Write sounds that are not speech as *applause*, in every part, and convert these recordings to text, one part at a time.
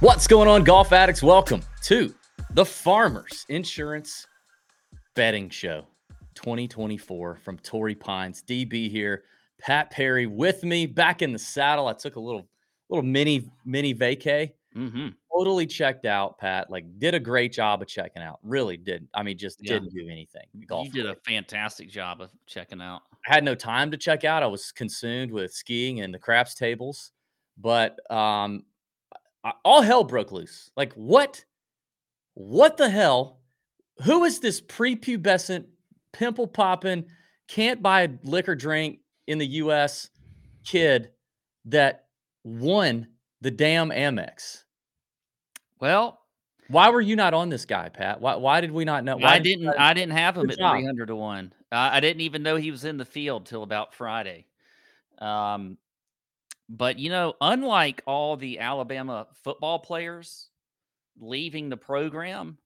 What's going on, golf addicts? Welcome to the Farmers Insurance Betting Show 2024 from Torrey Pines. DB here, Pat Perry with me, back in the saddle. I took a little little mini mini vacay. Mm-hmm. Totally checked out, Pat. Like, did a great job of checking out. Really did. I mean, just Yeah. didn't do anything. Golf You did a fantastic job of checking out. I had no time to check out. I was consumed with skiing and the craps tables, but um, I- all hell broke loose. Like what? What the hell? Who is this prepubescent, pimple popping, can't buy a liquor drink in the U.S. kid that won the damn Amex? Well, Why were you not on this guy, Pat? Why, why did we not know? Why I did you didn't. I didn't have him at three hundred to one. Uh, I didn't even know he was in the field till about Friday. Um, but you know, unlike all the Alabama football players leaving the program,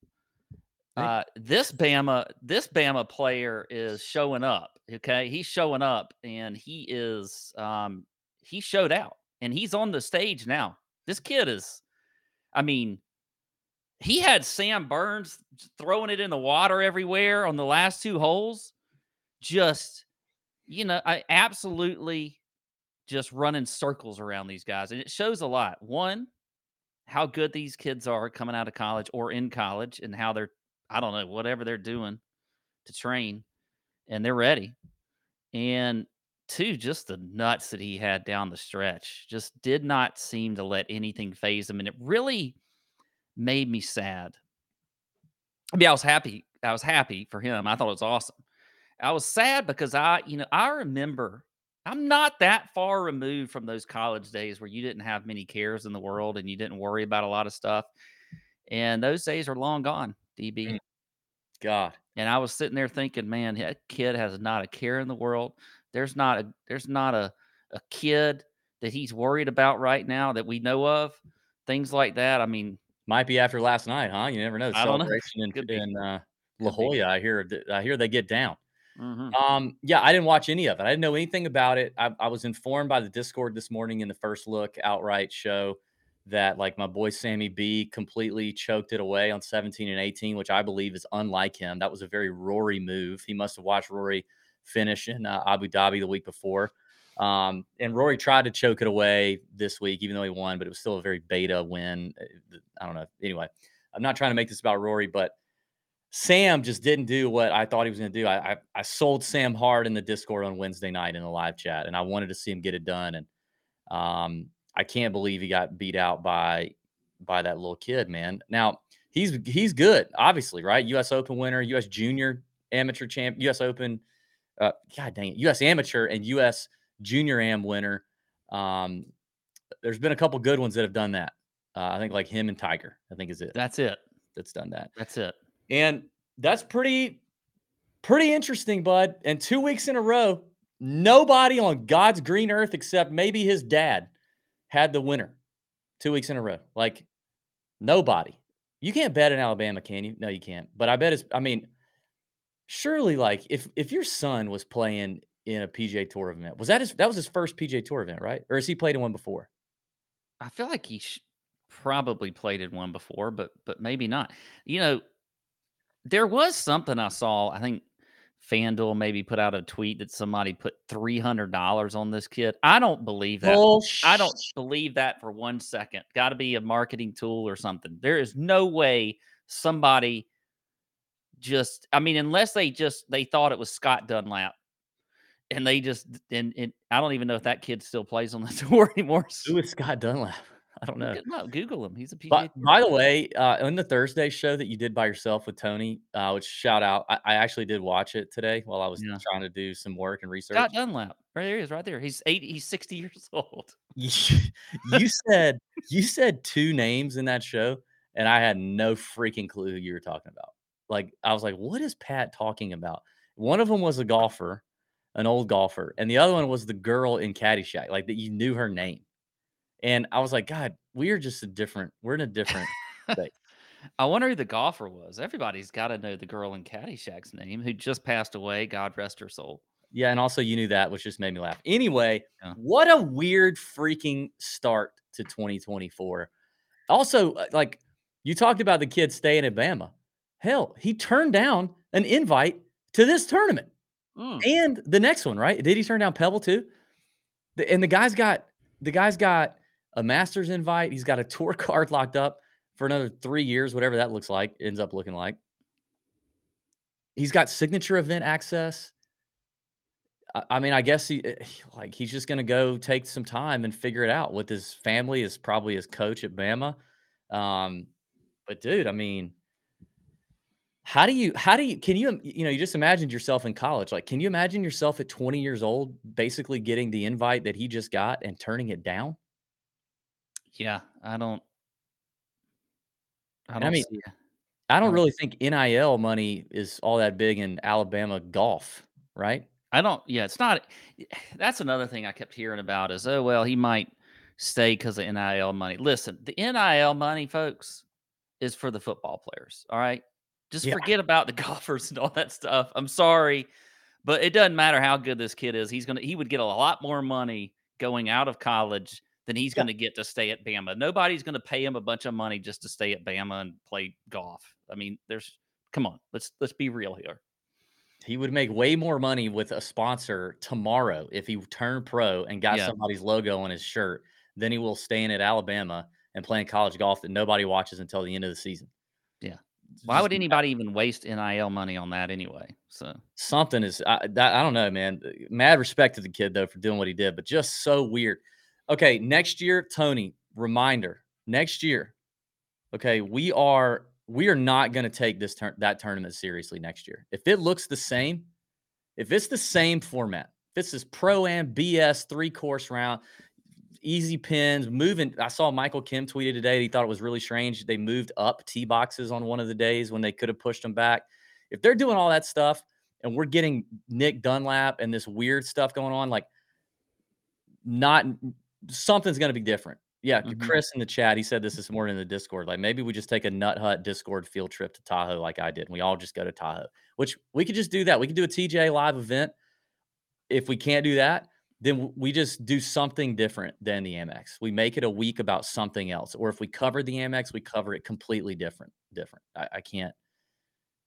uh, this Bama this Bama player is showing up. Okay, he's showing up, and he is um, he showed out, and he's on the stage now. This kid is, I mean, he had Sam Burns throwing it in the water everywhere on the last two holes. Just, you know, I absolutely just running circles around these guys. And it shows a lot. One, how good these kids are coming out of college or in college and how they're, I don't know, whatever they're doing to train and they're ready. And two, just the nuts that he had down the stretch just did not seem to let anything phase him. And it really made me sad. I mean, I was happy. I was happy for him. I thought it was awesome. I was sad because I, you know, I remember I'm not that far removed from those college days where you didn't have many cares in the world and you didn't worry about a lot of stuff. And those days are long gone, DB. Mm. God. And I was sitting there thinking, man, that kid has not a care in the world. There's not a there's not a a kid that he's worried about right now that we know of. Things like that. I mean, Might be after last night, huh? You never know. I don't know. Celebration in, in uh, La. Jolla. I hear. I hear they get down. Mhm. Um, yeah, I didn't watch any of it. I didn't know anything about it. I, I was informed by the Discord this morning in the first look outright show that like my boy Sammy B completely choked it away on 17 and 18, which I believe is unlike him. That was a very Rory move. He must have watched Rory finish in uh, Abu Dhabi the week before. Um, and Rory tried to choke it away this week, even though he won, but it was still a very beta win. Uh, I don't know. Anyway, I'm not trying to make this about Rory, but Sam just didn't do what I thought he was going to do. I, I I sold Sam hard in the Discord on Wednesday night in the live chat, and I wanted to see him get it done. And um, I can't believe he got beat out by by that little kid, man. Now he's he's good, obviously, right? U.S. Open winner, U.S. Junior Amateur champ, U.S. Open, uh, God dang it, U.S. Amateur and U.S. Junior Am winner. Um, there's been a couple good ones that have done that. Uh, I think like him and Tiger. I think is it That's it. that's done that. That's it. And that's pretty pretty interesting, bud. And two weeks in a row, nobody on God's green earth except maybe his dad had the winner. Two weeks in a row. Like nobody. You can't bet in Alabama, can you? No, you can't. But I bet it's I mean, surely like if if your son was playing in a PGA Tour event, was that his that was his first PGA Tour event, right? Or has he played in one before? I feel like he sh- probably played in one before, but but maybe not. You know, there was something I saw. I think FanDuel maybe put out a tweet that somebody put three hundred dollars on this kid. I don't believe that. I don't believe that for one second. Got to be a marketing tool or something. There is no way somebody just. I mean, unless they just they thought it was Scott Dunlap. And they just and, and I don't even know if that kid still plays on the *laughs* tour anymore. Who is Scott Dunlap? I don't know. No, Google him. He's a PGA. By, by the way, uh, on the Thursday show that you did by yourself with Tony, uh, which shout out, I, I actually did watch it today while I was Yeah. trying to do some work and research. Scott Dunlap. Right there he is, right there. He's eight. He's sixty years *laughs* old. You, you said you said two names in that show, and I had no freaking clue who you were talking about. Like I was like, what is Pat talking about? One of them was a golfer, an old golfer, and the other one was the girl in Caddyshack, like that you knew her name. And I was like, God, we are just a different. We're in a different. *laughs* I wonder who the golfer was. Everybody's got to know the girl in Caddyshack's name who just passed away. God rest her soul. Yeah, and also you knew that, which just made me laugh. Anyway, Yeah. what a weird freaking start to 2024. Also, uh, like you talked about the kid staying at Bama. Hell, he turned down an invite to this tournament Mm. and the next one, right? Did he turn down Pebble too? The, and the guy's got the guy's got a master's invite. He's got a *laughs* tour card locked up for another three years, whatever that looks like, ends up looking like. He's got signature event access. I, mean, I guess he eh, like he's just gonna go take some time and figure it out with his family, is probably his coach at Bama. Um, but dude, I mean, how do you how do you can you you know you just imagined yourself in college like can you imagine yourself at 20 years old basically getting the invite that he just got and turning it down Yeah, I don't. I I don't mean, see. i don't really think nil money is all that big in alabama golf right I don't. Yeah, it's not. Eh, that's another thing I kept hearing about is oh well he might stay because of nil money. Listen, the nil money, folks, is for the football players. All right, just Yeah. forget about the *laughs* golfers and all that stuff. I'm sorry, but it doesn't matter how good this kid is. He's gonna he would get a lot more money going out of college than he's Yeah. going to get to stay at Bama. Nobody's going to pay him a bunch of money just to stay at Bama and play golf. I mean, there's come on, let's let's be real here. he would make way more money with a sponsor tomorrow if he turned pro and got Yeah. somebody's logo on his shirt than he will staying at alabama and playing college golf that nobody watches until the end of the season Yeah. Why just would anybody even waste NIL money on that anyway? So something is I, that, I don't know, man. Mad respect to the kid though for doing what he did, but just so weird. Okay, next year, Tony. Reminder: next year. Okay, we are we are not going to take this turn that tournament seriously next year. If it looks the same, if it's the same format, if it's this pro and BS three course round, easy pins, moving. I saw Michael Kim tweeted today. He thought it was really strange. They moved up tee boxes on one of the days when they could have pushed them back. If they're doing all that stuff and we're getting Nick Dunlap and this weird stuff going on, like not something's going to be different. Yeah, Mhm. Chris in the chat, he said this this morning in the Discord. Like maybe we just take a Nut Hut Discord field trip to Tahoe, like I did. And we all just go to Tahoe, which we could just do that. We could do a TJ live event. If we can't do that, then we just do something different than the Amex. We make it a week about something else. Or if we cover the Amex, we cover it completely different. Different. I, I can't.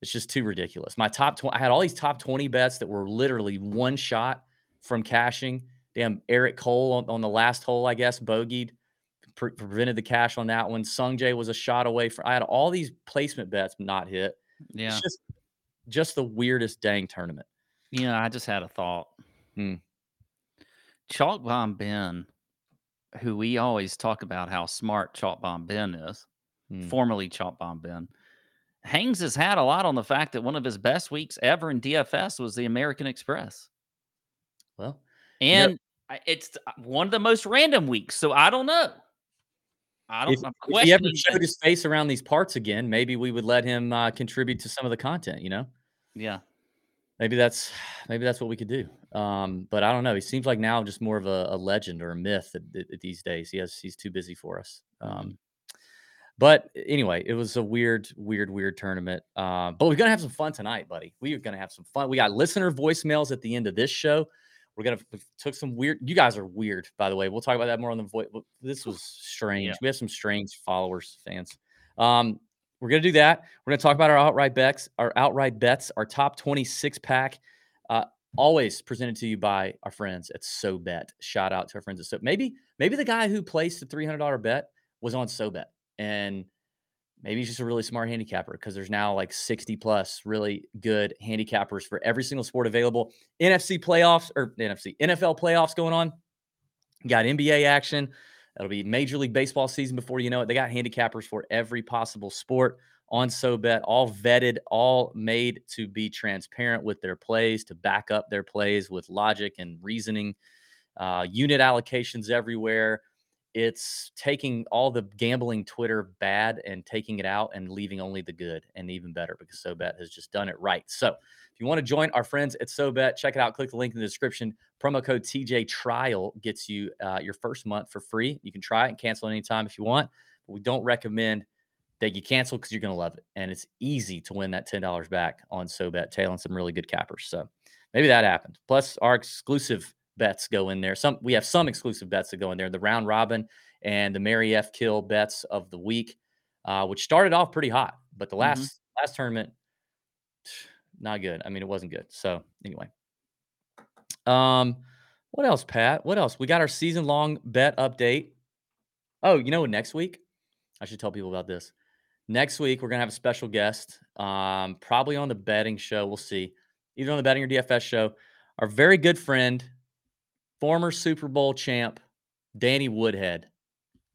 It's just too ridiculous. My top 20, I had all these top 20 bets that were literally one shot from cashing. Damn, Eric Cole on, on the last hole, I guess, bogeyed, pre- prevented the cash on that one. Sung Jae was a shot away from. I had all these placement bets not hit. yeah, It's just, just the weirdest dang tournament. you know, I just had a thought. Hmm. Chalk Bomb Ben, who we always talk about how smart Chalk Bomb Ben is, Hmm. formerly Chalk Bomb Ben, hangs his hat a lot on the fact that one of his best weeks ever in DFS was the American Express, Well, and I it's uh, one of the most random weeks. So I don't know. I don't. if, if he ever showed his face around these parts again, maybe we would let him uh, contribute to some of the content. You know, Yeah. maybe that's maybe that's what we could do. Um, but I don't know. He seems like now just more of a, a legend or a myth at, at- at these days. He has he's too busy for us. Um, but anyway, it was a weird, weird, weird tournament. Uh, but we're gonna have some fun tonight, buddy. We are gonna have some fun. We got listener voicemails at the end of this show. We're gonna we took some weird. You guys are weird, by the way. We'll talk about that more on the voice. This was strange. We have some strange followers, fans. Um, we're gonna do that. We're gonna talk about our outright bets, our outright bets, our top 26 pack. Uh, always presented to you by our friends at SoBet. Shout out to our friends at So. Maybe, maybe the guy who placed the $300 bet was on SoBet, and maybe he's just a really smart handicapper because there's now like 60 plus really good handicappers for every single sport available. NFC playoffs or NFC NFL playoffs going on. Got NBA action. That'll be Major League Baseball season before you know it. They got handicappers for every possible sport on SoBet, all vetted, all made to be transparent with their plays, to back up their plays with logic and reasoning. Uh, unit allocations everywhere. It's taking all the gambling Twitter bad and taking it out and leaving only the good and even better because SoBet has just done it right. So if you want to join our friends at SoBet, check it out. Click the link in the description. Promo code TJ Trial gets you uh, your first month for free. You can try it and cancel anytime if you want. But we don't recommend that you cancel because you're going to love it. And it's easy to win that $10 back on SoBet, tailing some really good cappers. So maybe that happened. Plus, our exclusive bets go in there. Some we have some exclusive bets that go in there. The round robin and the Mary F. Kill bets of the week, uh, which started off pretty hot, but the last mm-hmm. last tournament, *sighs* not good. I mean, it wasn't good. So anyway, um, what else, Pat? What else? We got our season long bet update. Oh, you know, next week, I should tell people about this. Next week, we're gonna have a special guest, um, probably on the betting show. We'll see, either on the betting or DFS show. Our very good friend, former Super Bowl champ, Danny Woodhead,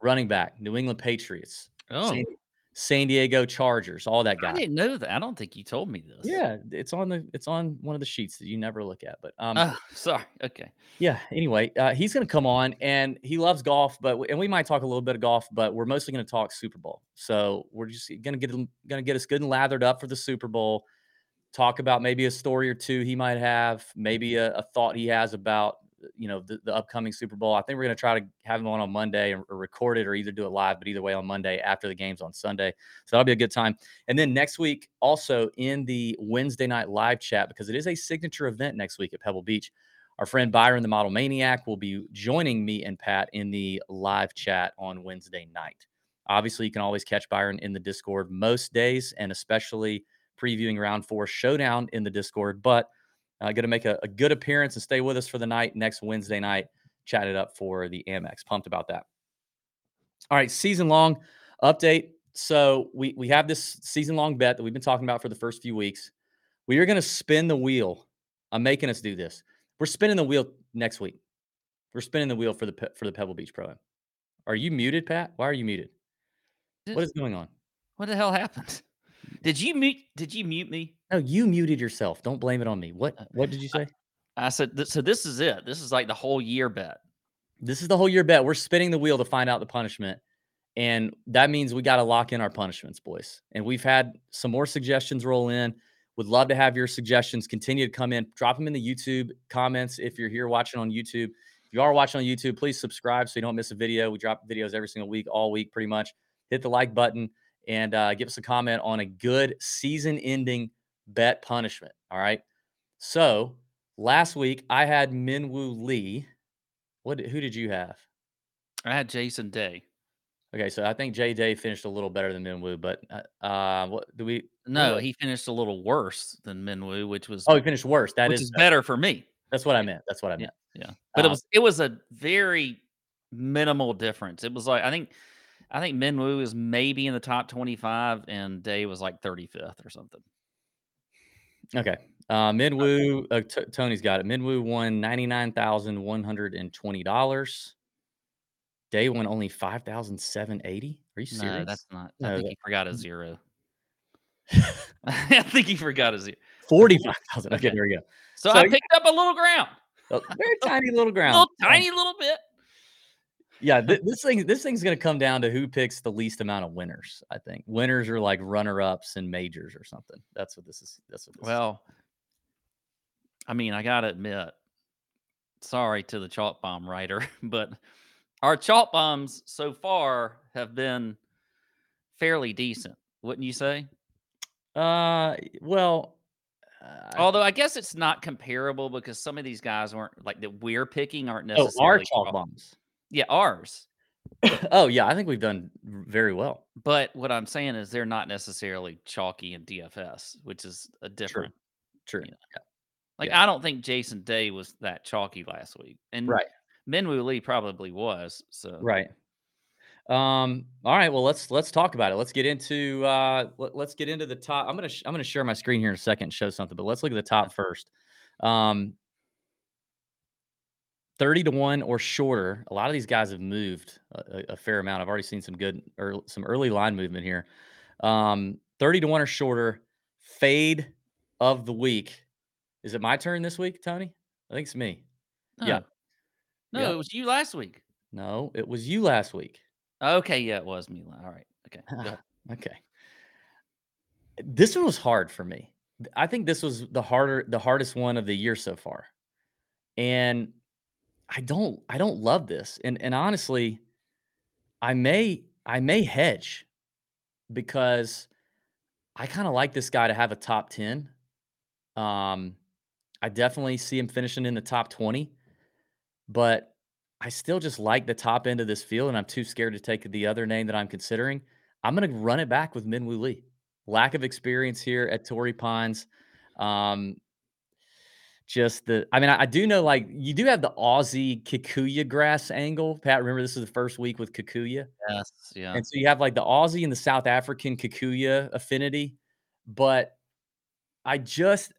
running back, New England Patriots. Oh, San, San Diego Chargers, all that guy. I didn't know that. I don't think you told me this. Yeah, it's on the it's on one of the sheets that you never look at. But um, oh, *laughs* sorry. Okay. Yeah. Anyway, uh, he's going to come on, and he loves golf, but and we might talk a little bit of golf, but we're mostly going to talk Super Bowl. So we're just going to get going to get us good and lathered up for the Super Bowl. Talk about maybe a story or two he might have, maybe a, a thought he has about you know the, the upcoming Super Bowl. I think we're going to try to have him on on Monday or, or, record it or either do it live, but either way on Monday after the games on Sunday. So that'll be a good time. And then next week, also in the Wednesday night live chat because it is a signature event next week at Pebble Beach. Our friend Byron, the Model Maniac, will be joining me and Pat in the live chat on Wednesday night. Obviously, you can always catch Byron in the Discord most days, and especially previewing round four showdown in the Discord. But uh, going to make a, a, good appearance and stay with us for the night next Wednesday night. Chat it up for the Amex. Pumped about that. All right, season long update. So we we have this season long bet that we've been talking about for the first few weeks. We are going to spin the wheel. I'm making us do this. We're spinning the wheel next week. We're spinning the wheel for the for the Pebble Beach Pro. Are you muted, Pat? Why are you muted? What is going on? What the hell happened? Did you mute? Did you mute me? No, you muted yourself. Don't blame it on me. What? Uh, what did you say? I, I said. So this is it. This is like the whole year bet. This is the whole year bet. We're spinning the wheel to find out the punishment, and that means we got to lock in our punishments, boys. And we've had some more suggestions roll in. Would love to have your suggestions continue to come in. Drop them in the YouTube comments if you're here watching on YouTube. If you are watching on YouTube, please subscribe so you don't miss a video. We drop videos every single week, all week, pretty much. Hit the like button and uh, give us a comment on a good season ending bet punishment. All right. So last week I had Minwoo Lee. What? Who did you have? I had Jason Day. Okay, so I think Jay Day finished a little better than Minwoo, but uh, uh what do we? No, what? he finished a little worse than Minwoo, which was oh, he finished worse. That is, is better for me. That's what I meant. That's what I meant. Yeah, yeah. but it uh was it was a very minimal difference. It was like I think I think Minwoo is maybe in the top 25 and Day was like 35th or something. Okay. Uh, Minwoo, uh, t- Tony's got it. Minwoo won $99,120. Day won only 5,780. Are you serious? No, that's not. I think that, he forgot a *laughs* zero. *laughs* *laughs* I think he forgot a zero. 45,000. Okay, okay, there we go. So, so I picked up a little ground. A very tiny little ground. A little tiny little bit yeah, th- this thing this thing's going to come down to who picks the least amount of winners. I think winners are like runner ups and majors or something. That's what this is. That's what. well, is. I mean, I gotta admit, sorry to the chalk bomb writer, *laughs* but our chalk bombs so far have been fairly decent, wouldn't you say? Uh, well, uh, Although I guess it's not comparable because some of these guys aren't like that we're picking aren't necessarily oh, our chalk bombs. Yeah, ours. oh yeah, I think we've done very well. But what I'm saying is they're not necessarily chalky in DFS, which is a different. True. True. You know, yeah. Like yeah. I don't think Jason Day was that chalky last week, and right. Minwoo Lee probably was. So right. Um. All right. Well, let's let's talk about it. Let's get into uh. Let, us get into the top. I'm gonna sh- I'm gonna share my screen here in a second and show something, but let's look at the top first. Um. 30 to 1 or shorter. A lot of these guys have moved a, a fair amount. I've already seen some good or some early line movement here. Um, 30 to 1 or shorter. Fade of the week. Is it my turn this week, Tony? I think it's me. No. Yeah. No, yeah. it was you last week. No, it was you last week. Okay, yeah, it was me. All right. Okay. *laughs* okay. This one was hard for me. I think this was the harder the hardest one of the year so far. And I don't I don't love this. And and honestly, I may I may hedge because I kind of like this guy to have a top 10. Um I definitely see him finishing in the top 20, but I still just like the top end of this field, and I'm too scared to take the other name that I'm considering. I'm going to run it back with Minwoo Lee. Lack of experience here at Torrey Pines. Um, just the, I mean, I, I, do know like you do have the Aussie Kikuyu grass angle. Pat, remember this is the first week with Kikuyu? Yes. Yeah. And so you have like the Aussie and the South African Kikuyu affinity. But I just,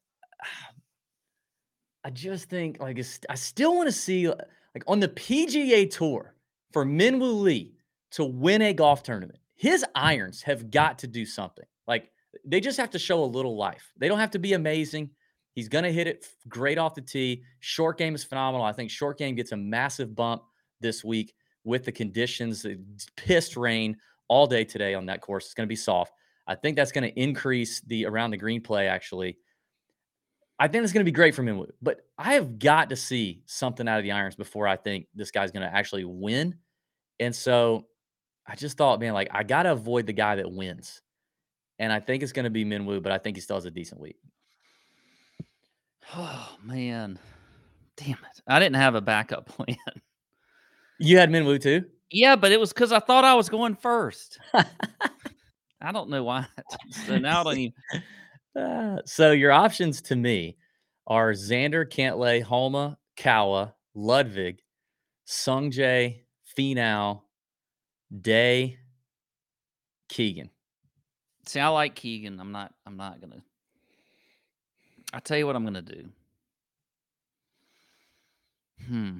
*sighs* I just think like I still want to see like on the PGA Tour for Minwoo Lee to win a golf tournament. His irons have got to do something. Like they just have to show a little life. They don't have to be amazing. He's going to hit it great off the tee. Short game is phenomenal. I think short game gets a massive bump this week with the conditions, the pissed rain all day today on that course. It's going to be soft. I think that's going to increase the around the green play actually. I think it's going to be great for Minwoo, but I have got to see something out of the irons before I think this guy's going to actually win. And so I just thought, man, like I got to avoid the guy that wins. And I think it's going to be Minwoo, but I think he still has a decent week. Oh man, damn it! I didn't have a backup *laughs* plan. You had Minwoo too. Yeah, but it was because I thought I was going first. *laughs* I don't know why. so now I don't even. Uh, *laughs* so your options to me are Xander, Cantlay, Homa, Kawa, Ludvig, Sungjae, Finau, Day, Keegan. See, I like Keegan. I'm not. I'm not gonna. I tell you what, I'm gonna do. Hmm.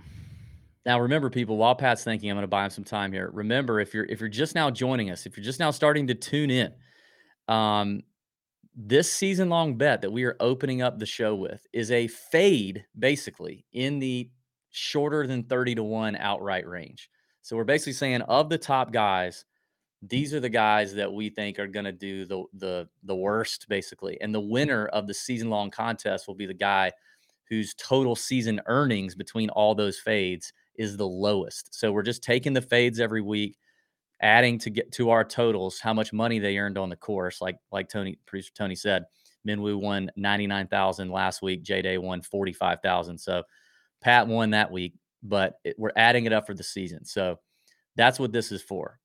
Now remember, people, while Pat's thinking, I'm going to buy him some time here. Remember, if you're if you're just now joining us, if you're just now starting to tune in, um, this season long bet that we are opening up the show with is a fade, basically in the shorter than 30 to one outright range. So we're basically saying of the top guys, these are the guys that we think are going to do the the the worst, basically. And the winner of the season long contest will be the guy whose total season earnings between all those fades is the lowest. So we're just taking the fades every week, adding to get to our totals how much money they earned on the course. Like like Tony producer Tony said, Minwoo won ninety nine thousand last week. J Day won forty five thousand. So Pat won that week, but it, we're adding it up for the season. So that's what this is for.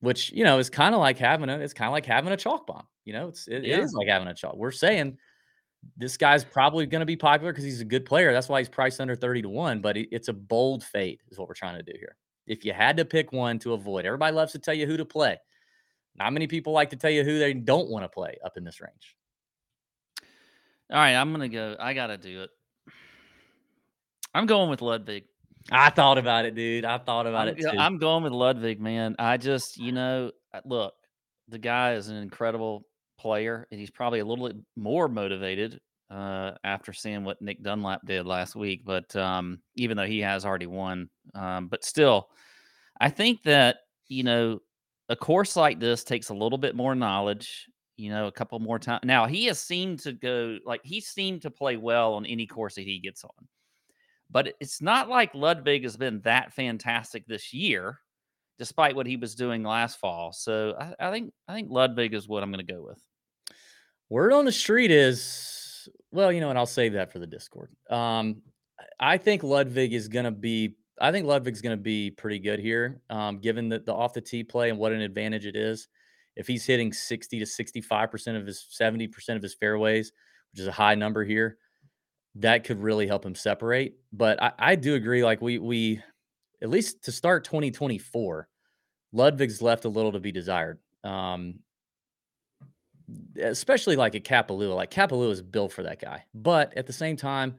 Which you know is kind of like having a it's kind of like having a chalk bomb. You know, it's it, yeah. it is like having a chalk. We're saying this guy's probably going to be popular because he's a good player. That's why he's priced under 30 to 1, but it's a bold fade, is what we're trying to do here. If you had to pick one to avoid, everybody loves to tell you who to play. Not many people like to tell you who they don't want to play up in this range. All right, I'm going to go. I got to do it. I'm going with Ludvig. I thought about it, dude. I thought about I'm, it too. I'm going with Ludvig, man. I just, you know, look, the guy is an incredible player, and he's probably a little bit more motivated uh, after seeing what Nick Dunlap did last week. But um, even though he has already won, um, but still, I think that you know a course like this takes a little bit more knowledge. You know, a couple more times. Now he has seemed to go like he seemed to play well on any course that he gets on. But it's not like Ludvig has been that fantastic this year despite what he was doing last fall. So I, I think I think Ludvig is what I'm going to go with. Word on the street is well, you know, and I'll save that for the Discord. Um, I think Ludvig is going to be. I think Ludvig's going to be pretty good here, um, given the, the off the tee play and what an advantage it is. If he's hitting 60 to 65 percent of his 70 percent of his fairways, which is a high number here, that could really help him separate. But I, I do agree. Like we we at least to start 2024, Ludvig's left a little to be desired. Um, especially like a Kapalua. Like Kapalua is built for that guy. But at the same time,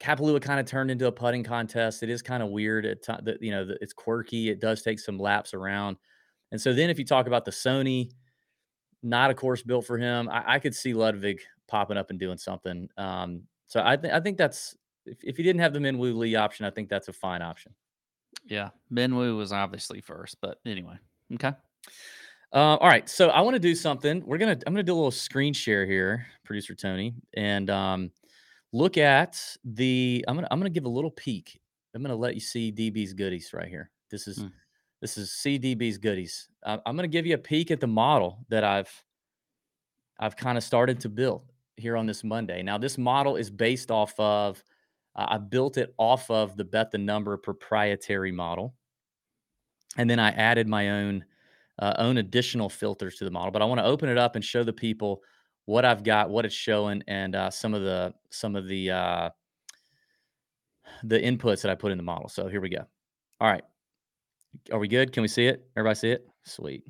Kapalua kind of turned into a putting contest. It is kind of weird. At t- you know, it's quirky. It does take some laps around. And so then if you talk about the Sony, not a course built for him, I, I could see Ludvig popping up and doing something. Um, so I, th- I think that's if, if you didn't have the Minwoo Lee option, I think that's a fine option. Yeah, Minwoo was obviously first, but anyway, okay. Uh, all right, so I want to do something. We're gonna I'm gonna do a little screen share here, producer Tony, and um, look at the. I'm gonna I'm gonna give a little peek. I'm gonna let you see DB's goodies right here. This is mm. this is CDB's goodies. I, I'm gonna give you a peek at the model that I've I've kind of started to build, here on this Monday. Now, this model is based off of, uh, I built it off of the Bet the Number proprietary model. And then I added my own uh, own additional filters to the model. But I want to open it up and show the people what I've got, what it's showing, and uh, some of the some of the uh, the inputs that I put in the model. So here we go. All right, are we good? Can we see it? Everybody see it? Sweet.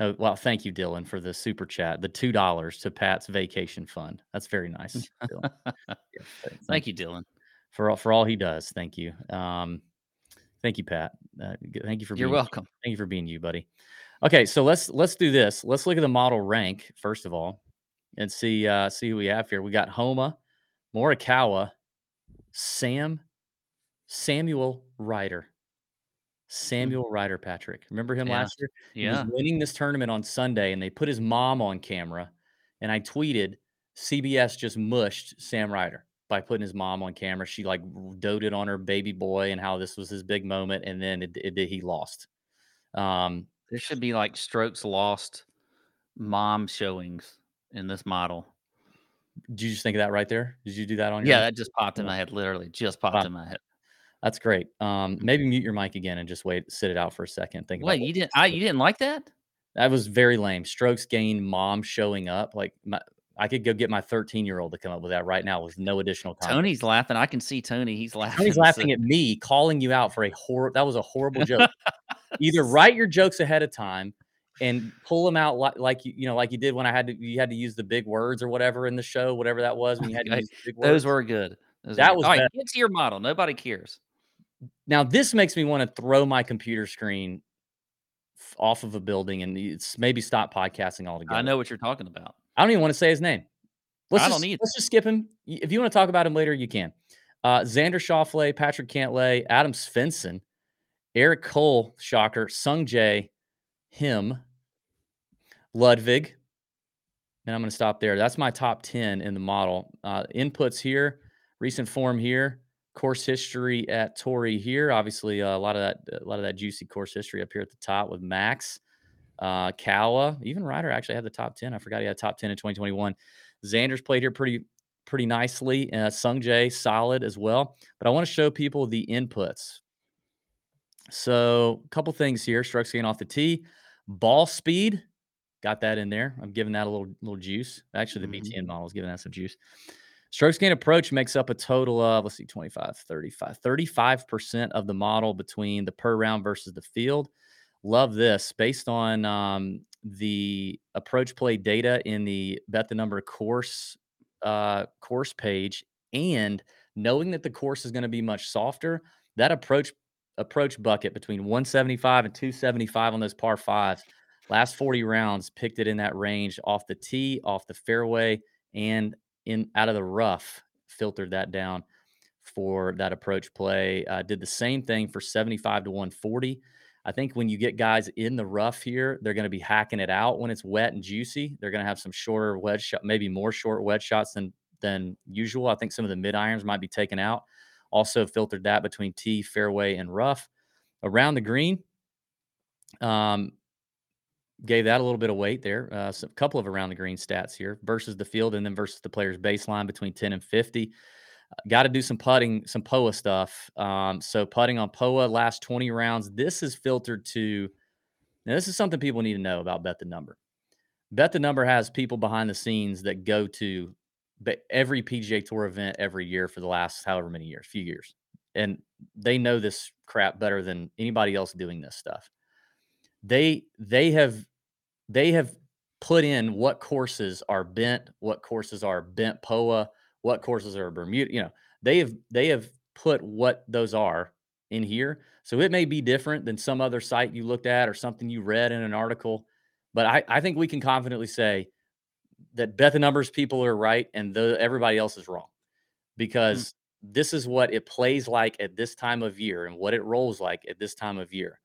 Oh, well, thank you, Dylan, for the super chat. The two dollars to Pat's vacation fund. That's very nice. *laughs* Dylan. yeah, thank you, Dylan, for all for all he does. Thank you. Um, thank you, Pat. Uh, thank you for. Being You're being, welcome. Thank you for being you, buddy. Okay, so let's let's do this. Let's look at the model rank first of all, and see uh, see who we have here. We got Homa, Morikawa, Sam, Samuel Ryder. Mm. Samuel Ryder, Patrick. Remember him Yeah. last year? He Yeah. was winning this tournament on Sunday, and they put his mom on camera. And I tweeted, CBS just mushed Sam Ryder by putting his mom on camera. She like doted on her baby boy and how this was his big moment, and then it, it did he lost. Um, There should be like strokes lost mom showings in this model. did you just think of that right there? Did you do that on your? Yeah, own? that just popped in my head. Literally, just popped in my head. That's great. Um, Mhm. maybe mute your mic again and just wait, sit it out for a second. Think Wait, you didn't? I you didn't like that? That was very lame. Strokes gained mom showing up. Like my, I could go get my 13 year old to come up with that right now with no additional. Tony's laughing. I can see Tony. He's laughing. Tony's laughing at me, calling you out for a horror. That was a horrible joke. Either *laughs* write your jokes ahead of time and pull them out like, like you, you know, like you did when I had to, you had to use the big words or whatever in the show, whatever that was when you had to use the big words. Those were good. Those That were good. was All right. Get to your model. Nobody cares. Now this makes me want to throw my computer screen off of a building and it's maybe stop podcasting altogether. I know what you're talking about. I don't even want to say his name. Let's I just, don't either. Let's just skip him. If you want to talk about him later, you can. Uh, Xander Schauffele, Patrick Cantlay, Adam Svensson, Eric Cole, shocker, Sung Jae, him, Ludvig. And I'm going to stop there. That's my top 10 in the model. Uh, inputs here, recent form here, course history at Torrey here. Obviously, uh, a lot of that, a lot of that juicy course history up here at the top with Max, uh, Kawa, even Ryder actually had the top 10. I forgot he had top 10 in 2021. Xander's played here pretty, pretty nicely. Uh, Sung Jae solid as well. But I want to show people the inputs. So, a couple things here. Strokes gain off the tee, ball speed, got that in there. I'm giving that a little little juice. Actually, the Mhm. BTN model is giving that some juice. Strokes gain approach makes up a total of let's see, 25, 35, 35% of the model between the per round versus the field. Love this based on um, the approach play data in the bet the number course uh, course page and knowing that the course is going to be much softer. That approach approach bucket between 175 and 275 on those par fives. Last 40 rounds picked it in that range off the tee, off the fairway, and in out of the rough. Filtered that down for that approach play. Uh, did the same thing for 75 to 140. I think when you get guys in the rough here, they're going to be hacking it out when it's wet and juicy. They're going to have some shorter wedge shot, maybe more short wedge shots than than usual. I think some of the mid irons might be taken out. Also filtered that between tee, fairway, and rough. Around the green, um, gave that a little bit of weight there. Uh, a couple of around the green stats here versus the field, and then versus the player's baseline between 10 and 50. Got to do some putting, some POA stuff. Um, so putting on POA last 20 rounds. This is filtered to. Now, this is something people need to know about Bet the Number. Bet the Number has people behind the scenes that go to every PGA Tour event every year for the last however many years, few years, and they know this crap better than anybody else doing this stuff. They they have they have put in what courses are bent, what courses are bent POA, what courses are Bermuda. You know, they have they have put what those are in here. So it may be different than some other site you looked at or something you read in an article. But I, I think we can confidently say that bet the numbers people are right and the, everybody else is wrong hmm. because this is what it plays like at this time of year and what it rolls like at this time of year.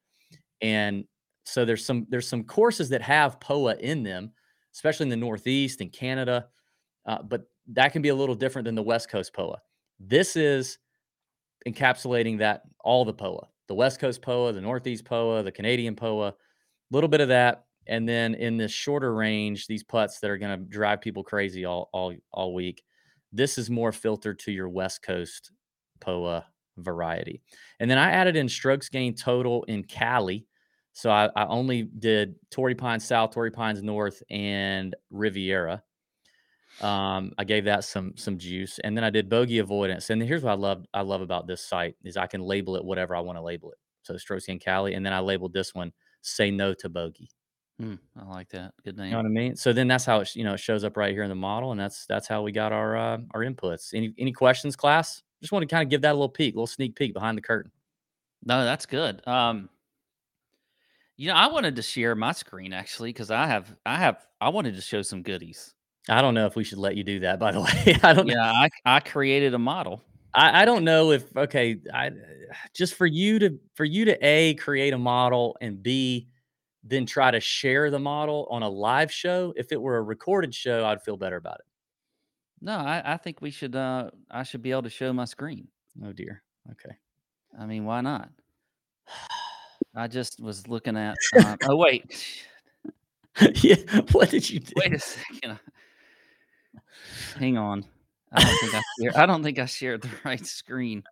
And so there's some there's some courses that have POA in them, especially in the Northeast and Canada, uh, but that can be a little different than the West Coast POA. This is encapsulating that all the POA, the West Coast POA, the Northeast POA, the Canadian POA, a little bit of that, and then in this shorter range, these putts that are going to drive people crazy all all all week. This is more filtered to your West Coast POA variety. And then I added in strokes gained total in Cali. So I, I only did Torrey Pines South, Torrey Pines North, and Riviera. Um, I gave that some some juice, and then I did bogey avoidance. And here's what I love I love about this site is I can label it whatever I want to label it. So strokes and Cali, and then I labeled this one "Say No to Bogey." Hmm, I like that. Good name. You know what I mean? So then that's how it you know it shows up right here in the model, and that's that's how we got our uh, our inputs. Any any questions, class? Just want to kind of give that a little peek, a little sneak peek behind the curtain. No, that's good. Um, you know, I wanted to share my screen actually because I have, I have, I wanted to show some goodies. I don't know if we should let you do that. By the *laughs* way, I don't. Yeah, I, I created a model. I, I don't know if okay. I just for you to for you to a create a model and b then try to share the model on a live show. If it were a recorded show, I'd feel better about it. No, I, I think we should. Uh, I should be able to show my screen. Oh dear. Okay. I mean, why not? *sighs* *sighs* I just was looking at. Um, *laughs* oh wait, yeah. What did you do? wait a second. Hang on. I don't think I. Share, I don't think I shared the right screen.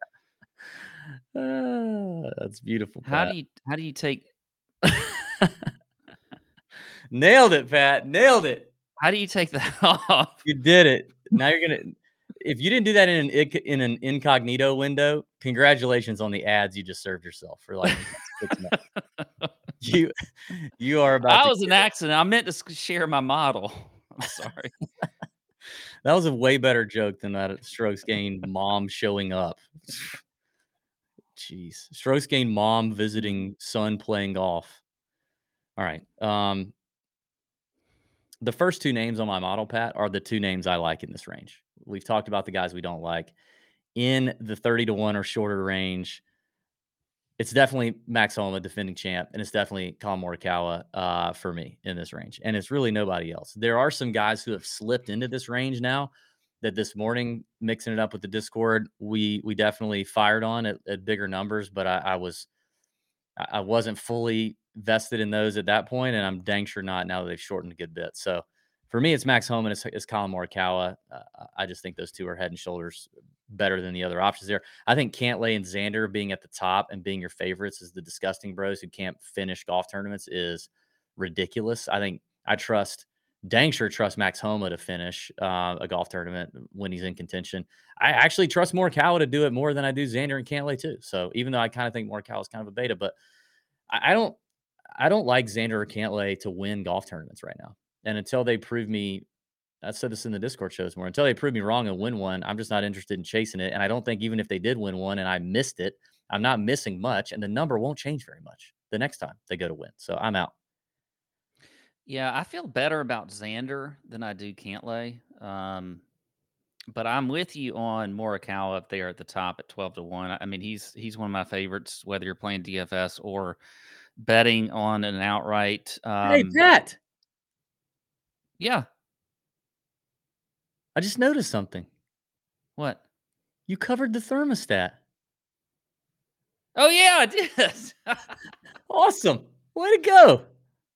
Ah, that's beautiful. How do you? How do you take? *laughs* Nailed it, Pat. Nailed it. How do you take that *laughs* off? You did it. Now you're gonna. If you didn't do that in an in an incognito window, congratulations on the ads you just served yourself for like six months. *laughs* You you are about. I was an accident. I meant to share my model. *laughs* I'm sorry. *laughs* That was a way better joke than that strokes gained mom showing up. *sighs* Jeez, strokes gained mom visiting son playing golf. All right. Um, the first two names on my model, Pat, are the two names I like in this range. We've talked about the guys we don't like. In the 30 to 1 or shorter range, it's definitely Max Homa, defending champ, and it's definitely Collin Morikawa uh, for me in this range. And it's really nobody else. There are some guys who have slipped into this range now that this morning, mixing it up with the Discord, we we definitely fired on at, at bigger numbers, but I, I was I I wasn't fully vested in those at that point, and I'm dang sure not now that they've shortened a good bit. So for me, it's Max Homa and it's, it's Collin Morikawa. Uh, I just think those two are head and shoulders better than the other options there. I think Cantlay and Xander being at the top and being your favorites as the disgusting bros who can't finish golf tournaments is ridiculous. I think I trust dang sure trust Max Homa to finish uh, a golf tournament when he's in contention. I actually trust Morikawa to do it more than I do Xander and Cantlay too. So even though I kind of think Morikawa is kind of a beta, but I, I don't I don't like Xander or Cantlay to win golf tournaments right now. And until they prove me, I said this in the Discord shows more. Until they prove me wrong and win one, I'm just not interested in chasing it. And I don't think even if they did win one and I missed it, I'm not missing much, and the number won't change very much the next time they go to win. So I'm out. Yeah, I feel better about Xander than I do Cantlay. Um, but I'm with you on Morikawa up there at the top at twelve to one. I mean, he's he's one of my favorites, whether you're playing DFS or betting on an outright. Um, hey, Pat, yeah. I just noticed something. What? You covered the thermostat. Oh yeah, I did. *laughs* Awesome. Way to go.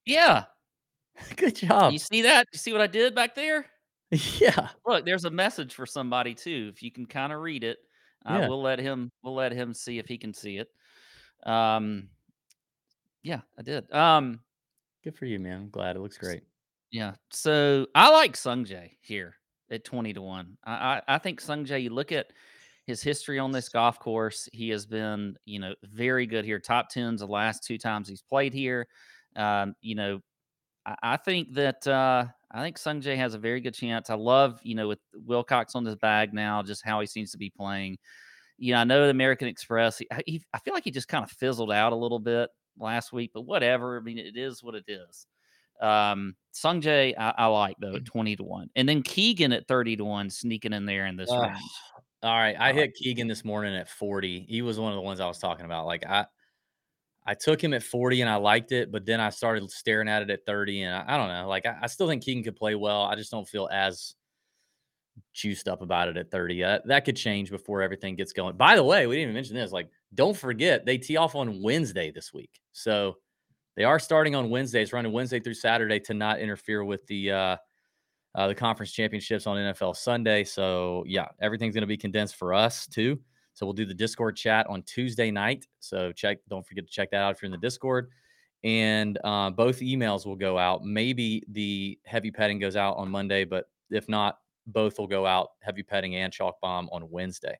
yeah. *laughs* Good job. You see that? You see what I did back there? *laughs* Yeah. Look, there's a message for somebody too. If you can kind of read it, uh, Yeah. we'll let him. We'll let him see if he can see it. Um, yeah, I did. Um, Good for you, man. I'm glad. It looks great. Yeah. So I like Sungjae here at twenty to one. I I, I think Sungjae. You look at his history on this golf course. He has been, you know, very good here. Top tens the last two times he's played here. Um, you know, I, I think that uh, I think Sungjae has a very good chance. I love, you know, with Wilcox on his bag now, just how he seems to be playing. You know, I know the American Express. He, he, I feel like he just kind of fizzled out a little bit last week, but whatever. I mean, it is what it is. Um, Sungjae, I, I like though at twenty to one, and then Keegan at thirty to one, sneaking in there in this Ugh. range. All right, I Uh, hit Keegan this morning at 40. He was one of the ones I was talking about. Like I I took him at 40 and I liked it, but then I started staring at it at 30 and I, I don't know. Like I, I still think Keegan could play well. I just don't feel as juiced up about it at 30. Uh, that could change before everything gets going. By the way, we didn't even mention this. Like, don't forget they tee off on Wednesday this week. So They are starting on Wednesdays, running Wednesday through Saturday to not interfere with the uh, uh, the conference championships on NFL Sunday. So yeah, everything's going to be condensed for us too. So we'll do the Discord chat on Tuesday night. So check, don't forget to check that out if you're in the Discord. And uh, both emails will go out. Maybe the heavy petting goes out on Monday, but if not, both will go out. Heavy petting and chalk bomb on Wednesday.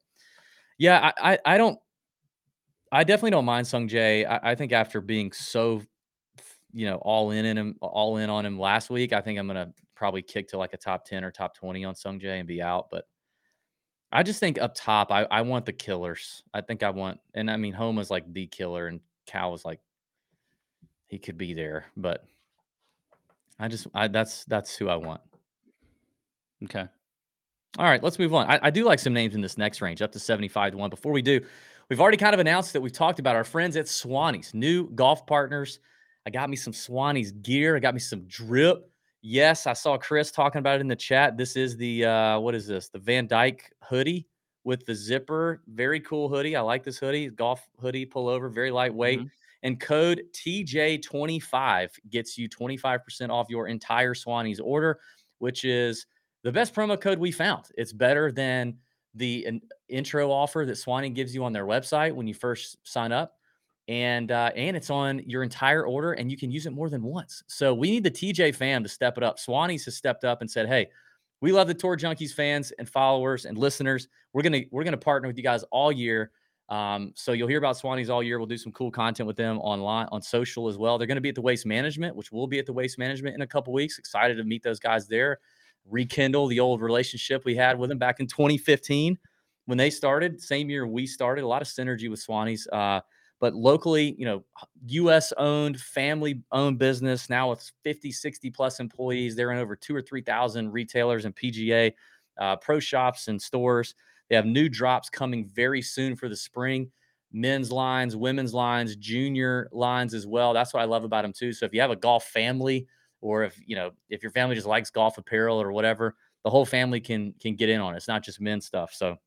Yeah, I, I, I don't. I definitely don't mind Sung Jae. I, I think after being so you know, all in in him, all in on him last week. I think I'm gonna probably kick to like a top 10 or top 20 on Sung Jae and be out. But I just think up top, I, I want the killers. I think I want, and I mean, Home is like the killer, and Cal was like, he could be there, but I just, I that's that's who I want. Okay. All right, let's move on. I, I do like some names in this next range, up to 75 to 1. Before we do, we've already kind of announced that we've talked about our friends at Swannies, new golf partners. I got me some Swannies gear. I got me some drip. Yes, I saw Chris talking about it in the chat. This is the uh, what is this? The Van Dyke hoodie with the zipper. Very cool hoodie. I like this hoodie. Golf hoodie pullover, very lightweight. Mm-hmm. And code TJ25 gets you 25% off your entire Swannies order, which is the best promo code we found. It's better than the intro offer that Swanee gives you on their website when you first sign up and uh, and it's on your entire order, and you can use it more than once. So we need the TJ fam to step it up. Swannies has stepped up and said, "Hey, we love the Tour Junkies fans and followers and listeners. We're gonna we're gonna partner with you guys all year. Um, so you'll hear about Swannies all year. We'll do some cool content with them online on social as well. They're to be at the Waste Management, which will be at the Waste Management in a couple weeks. Excited to meet those guys there, rekindle the old relationship we had with them back in 2015 when they started. Same year we started. A lot of synergy with Swannies Uh, but locally, you know, US owned, family owned business now with 50, 60 plus employees. They're in over two or 3,000 retailers and PGA uh, pro shops and stores. They have new drops coming very soon for the spring men's lines, women's lines, junior lines as well. That's what I love about them too. So if you have a golf family or if, you know, if your family just likes golf apparel or whatever, the whole family can can get in on it. It's not just men's stuff. So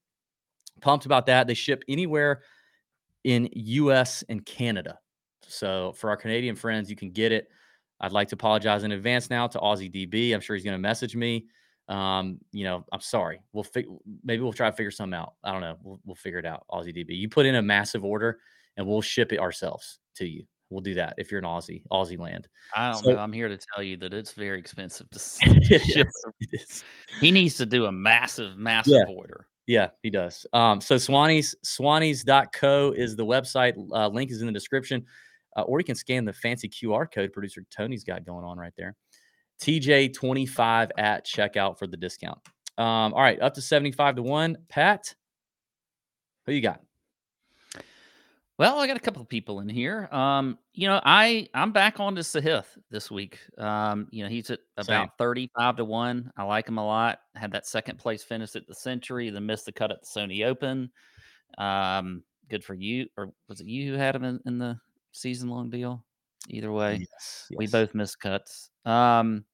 pumped about that. They ship anywhere in US and Canada. So for our Canadian friends, you can get it. I'd like to apologize in advance now to Aussie DB. I'm sure he's going to message me. Um, you know, I'm sorry. We'll fi- maybe we'll try to figure something out. I don't know. We'll, we'll figure it out. Aussie DB. You put in a massive order and we'll ship it ourselves to you. We'll do that if you're in Aussie, Aussie land. I don't so, know. I'm here to tell you that it's very expensive to *laughs* *laughs* ship. he needs to do a massive, massive yeah. order. Yeah, he does. Um, so Swannies, swannies.co is the website. Uh, link is in the description. Uh, or you can scan the fancy QR code producer Tony's got going on right there. TJ25 at checkout for the discount. Um, all right, up to 75 to 1. Pat, who you got? Well, I got a couple of people in here. Um, you know, I I'm back on to Sahith this week. Um, you know, he's at about Same. 35 to 1. I like him a lot. Had that second place finish at the Sentry, then missed the cut at the Sony Open. Um, good for you. Or was it you who had him in, in the season long deal? Either way, yes, yes. we both missed cuts. Um,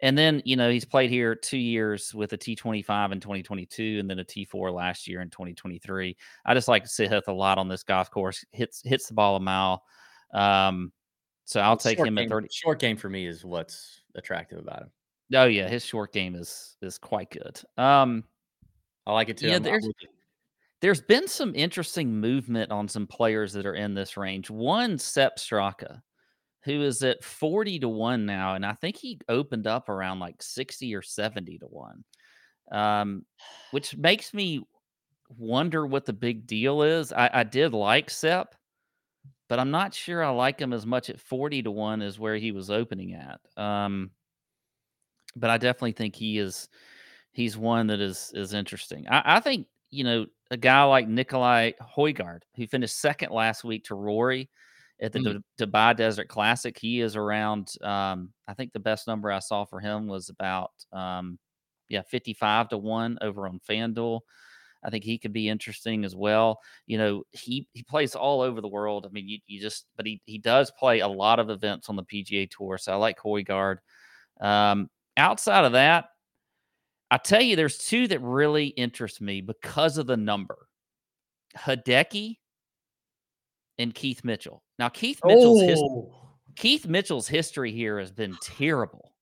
and then, you know, he's played here two years with a T25 in 2022 and then a T4 last year in 2023. I just like Sahith a lot on this golf course. Hits hits the ball a mile. Um, so I'll take him game, at 30. Short game for me is what's attractive about him. Oh yeah, his short game is is quite good. Um, I like it too. Yeah, there's, there's been some interesting movement on some players that are in this range. One, Sepp Straka who is at 40 to 1 now. And I think he opened up around like 60 or 70 to 1, um, which makes me wonder what the big deal is. I, I did like Sepp, but I'm not sure I like him as much at 40 to 1 as where he was opening at. Um, but I definitely think he is he's one that is is interesting. I, I think, you know, a guy like Nikolai Højgaard, who finished second last week to Rory at the mm. Dubai Desert Classic. He is around. Um, I think the best number I saw for him was about um, yeah, fifty-five to one over on FanDuel. I think he could be interesting as well. You know, he he plays all over the world. I mean, you, you just but he he does play a lot of events on the PGA Tour. So I like Højgaard. Um, outside of that, I tell you, there's two that really interest me because of the number. Hideki and Keith Mitchell. Now Keith Mitchell's oh, Keith Mitchell's history here has been terrible.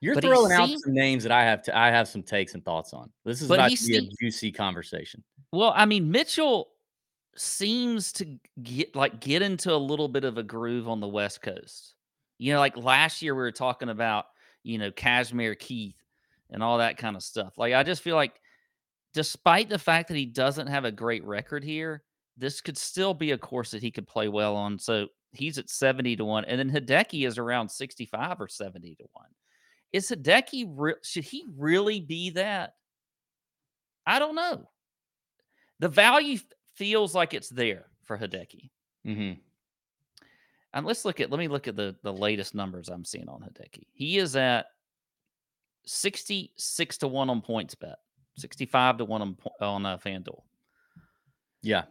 You're But throwing out seems- some names that I have to I have some takes and thoughts on. This is about to be a juicy conversation. Well, I mean, Mitchell seems to get like get into a little bit of a groove on the West Coast. You know, like last year we were talking about, you know, Cashmere Keith and all that kind of stuff. Like I just feel like despite the fact that he doesn't have a great record here, this could still be a course that he could play well on. So he's at 70 to 1 and then Hideki is around 65 or 70 to 1. Is Hideki re- should he really be that? I don't know. The value feels like it's there for Hideki. hmm And let's look at let me look at the the latest numbers I'm seeing on Hideki. He is at 66 to 1 on PointsBet, 65 to 1 on, on uh, FanDuel. Yeah.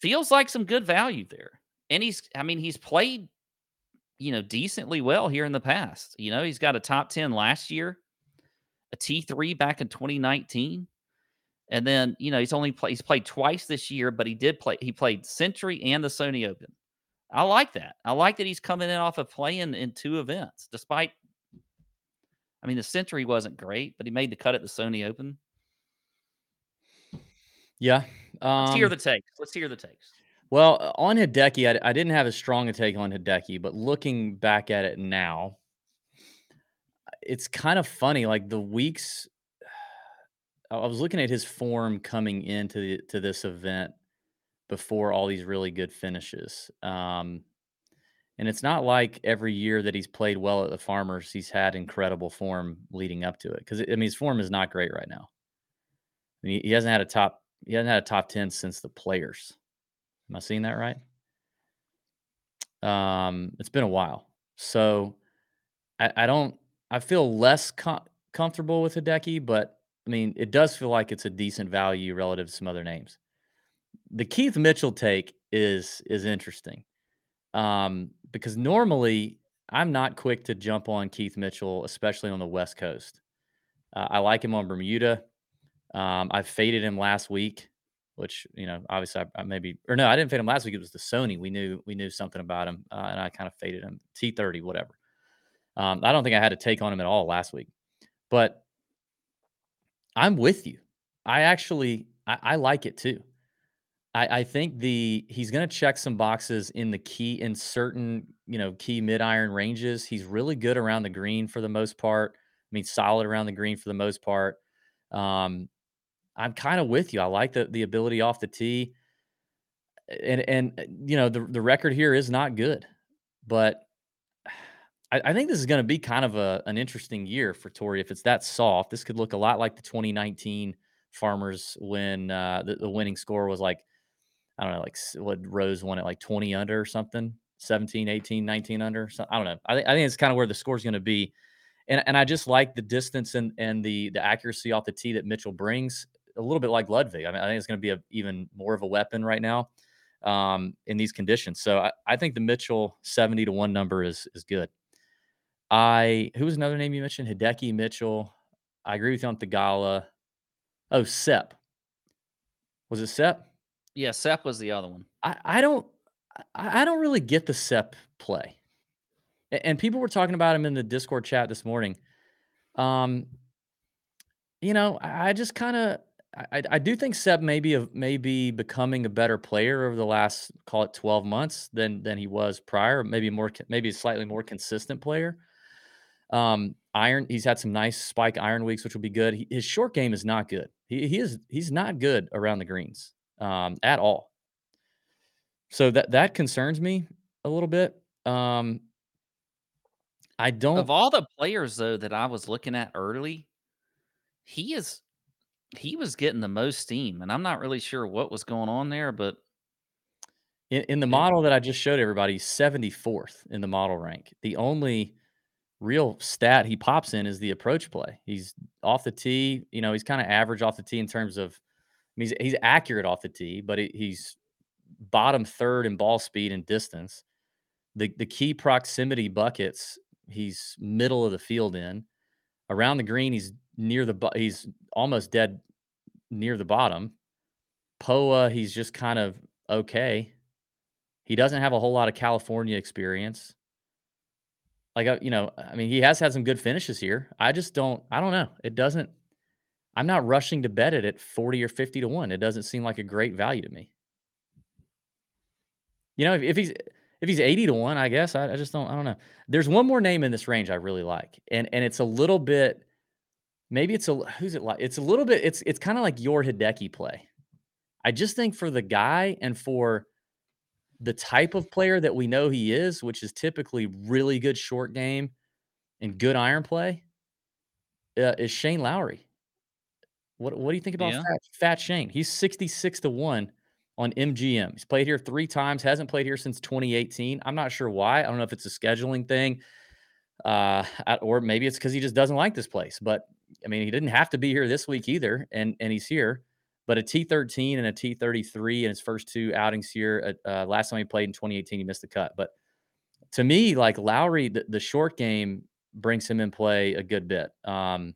Feels like some good value there. And he's I mean he's played you know decently well here in the past. You know, he's got a top 10 last year, a T3 back in 2019. And then, you know, he's only played he's played twice this year, but he did play he played Sentry and the Sony Open. I like that. I like that he's coming in off of playing in two events, despite I mean the Sentry wasn't great, but he made the cut at the Sony Open. Yeah. Let's hear Um, the takes. Let's hear the takes. Well, uh, on Hideki, I, I didn't have as strong a take on Hideki, but looking back at it now, it's kind of funny. Like the weeks, *sighs* I was looking at his form coming into the, to this event before all these really good finishes. Um, and it's not like every year that he's played well at the Farmers, he's had incredible form leading up to it. Because I mean, his form is not great right now. I mean, he, he hasn't had a top. He hasn't had a top ten since the Players. Am I seeing that right? Um, it's been a while, so I, I don't. I feel less com- comfortable with Hideki, but I mean, it does feel like it's a decent value relative to some other names. The Keith Mitchell take is is interesting um, because normally I'm not quick to jump on Keith Mitchell, especially on the West Coast. Uh, I like him on Bermuda. Um, I faded him last week, which you know, obviously, I, I maybe or no, I didn't fade him last week. It was the Sony. We knew we knew something about him, uh, and I kind of faded him. T thirty, whatever. Um, I don't think I had a take on him at all last week, but I'm with you. I actually I, I like it too. I, I think the he's going to check some boxes in the key in certain you know key mid iron ranges. He's really good around the green for the most part. I mean, solid around the green for the most part. Um, I'm kind of with you. I like the the ability off the tee, and and uh, you know the the record here is not good, but *sighs* I, I think this is going to be kind of a an interesting year for Torrey if it's that soft. This could look a lot like the 2019 Farmers when uh, the, the winning score was like I don't know, like what Rose won at like 20 under or something, 17, 18, 19 under. So I don't know. I, think I think it's kind of where the score's going to be. And, and I just like the distance and, and the the accuracy off the tee that Mitchell brings, a little bit like Ludvig. I mean, I think it's going to be a, even more of a weapon right now um, in these conditions. So I, I think the Mitchell 70 to 1 number is is good. I who was another name you mentioned? Hideki Mitchell. I agree with you on Theegala. Oh, Sepp. Was it Sepp? Yeah, Sepp was the other one. I, I don't I, I don't really get the Sepp play. And people were talking about him in the Discord chat this morning. Um, you know, I I just kind of I, I do think Sepp may be a, may be becoming a better player over the last call it 12 months than than he was prior. Maybe more maybe a slightly more consistent player. Um, iron he's had some nice spike iron weeks, which will be good. He, his short game is not good. He, he is he's not good around the greens um, at all. So that that concerns me a little bit. Um, I don't. Of all the players though that I was looking at early, he is he was getting the most steam, and I'm not really sure what was going on there, but In, in the model that I just showed everybody, he's 74th in the model rank. The only real stat he pops in is the approach play. He's off the tee. You know, he's kind of average off the tee in terms of, I mean, he's, he's accurate off the tee, but he, he's bottom third in ball speed and distance. The the key proximity buckets, he's middle of the field in. Around the green, he's near the bu- he's almost dead near the bottom. Poa, he's just kind of okay. He doesn't have a whole lot of California experience. Like, uh, you know, I mean, he has had some good finishes here. I just don't, I don't know. It doesn't, I'm not rushing to bet it at 40 or 50 to 1. It doesn't seem like a great value to me. You know, if, if he's if he's 80 to 1, I guess I, I, just don't I don't know. There's one more name in this range I really like. And and it's a little bit maybe it's a who's it like? It's a little bit it's it's kind of like your Hideki play. I just think for the guy and for the type of player that we know he is, which is typically really good short game and good iron play, uh, is Shane Lowry. What what do you think about Yeah. Fat, Fat Shane? He's 66 to 1 on MGM. He's played here three times, hasn't played here since 2018. I'm not sure why. I don't know if it's a scheduling thing, uh, or maybe it's because he just doesn't like this place. But I mean, he didn't have to be here this week either, and and he's here. But a T13 and a T33 in his first two outings here. Uh, uh, last time he played in 2018, he missed the cut. But to me, like Lowry, the, the short game brings him in play a good bit. Um,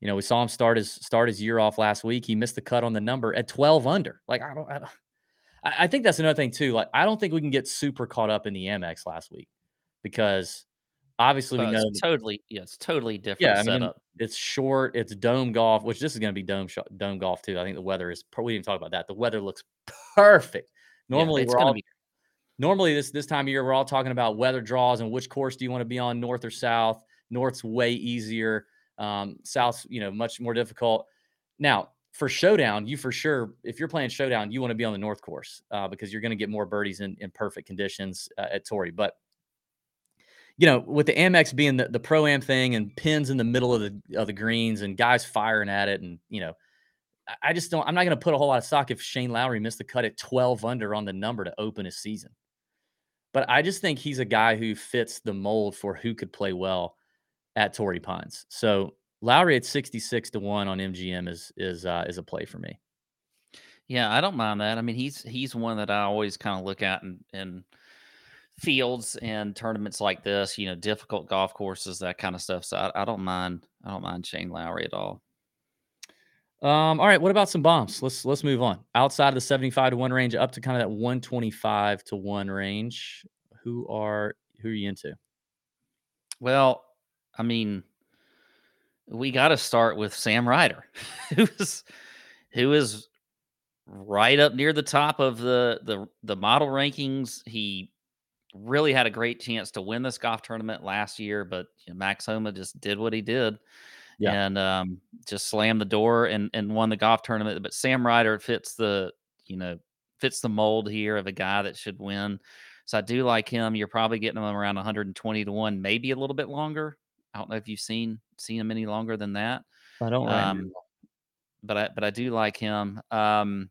you know, we saw him start his start his year off last week. He missed the cut on the number at 12 under. Like I don't, I, don't, I think that's another thing too. Like I don't think we can get super caught up in the Amex last week because obviously we know it's totally yeah, it's totally different yeah, I mean, it's short, it's dome golf, which this is going to be dome sh- dome golf too. I think the weather is. We didn't talk about that. The weather looks perfect. Yeah, Normally it's we're gonna all be normally this this time of year we're all talking about weather draws and which course do you want to be on, north or south. North's way easier. Um, South's you know much more difficult. Now for showdown, you for sure if you're playing showdown, you want to be on the north course uh, because you're going to get more birdies in, in perfect conditions uh, at Torrey. But you know, with the Amex being the, the pro am thing and pins in the middle of the of the greens and guys firing at it, and you know, I- just don't. I'm not going to put a whole lot of stock if Shane Lowry missed the cut at 12 under on the number to open his season. But I just think he's a guy who fits the mold for who could play well at Torrey Pines. So Lowry at 66 to one on MGM is is uh, is a play for me. Yeah, I don't mind that. I mean, he's he's one that I always kind of look at and in fields and tournaments like this. You know, difficult golf courses, that kind of stuff. So I, I don't mind. I don't mind Shane Lowry at all. Um, all right, what about some bombs? Let's let's move on. Outside of the 75 to 1 range up to kind of that 125 to 1 range. Who are who are you into? Well, I mean, we got to start with Sam Ryder, *laughs* who is who is right up near the top of the the the model rankings. He really had a great chance to win this golf tournament last year, but you know, Max Homa just did what he did. Yeah. And um, just slammed the door and, and won the golf tournament. But Sam Ryder fits the, you know, fits the mold here of a guy that should win. So I do like him. You're probably getting him around 120 to one, maybe a little bit longer. I don't know if you've seen seen him any longer than that. I don't Um, but I but I do like him. Um,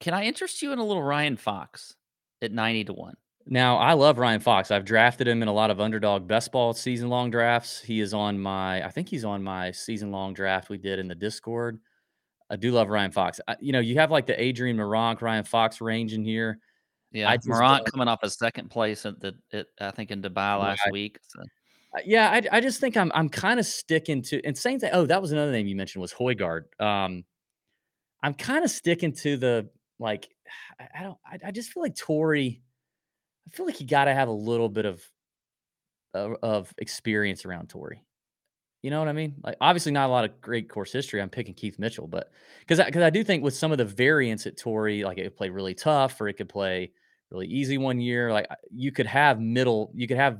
can I interest you in a little Ryan Fox at 90 to one? Now, I love Ryan Fox. I've drafted him in a lot of underdog best ball season long drafts. He is on my, I think he's on my season long draft we did in the Discord. I do love Ryan Fox. I, you know, you have like the Adrian Meronk, Ryan Fox range in here. Yeah, I Meronk coming off a second place at the at, I think in Dubai last Right. week. So. Uh, Yeah, I, I just think I'm I'm kind of sticking to and same thing. Oh, that was another name you mentioned was Højgaard. Um, I'm kind of sticking to the like. I, I don't. I, I just feel like Torrey. I feel like you got to have a little bit of, of of experience around Torrey. You know what I mean? Like obviously not a lot of great course history. I'm picking Keith Mitchell, but because because I, do think with some of the variants at Torrey, like it could play really tough or it could play really easy one year. Like you could have middle, you could have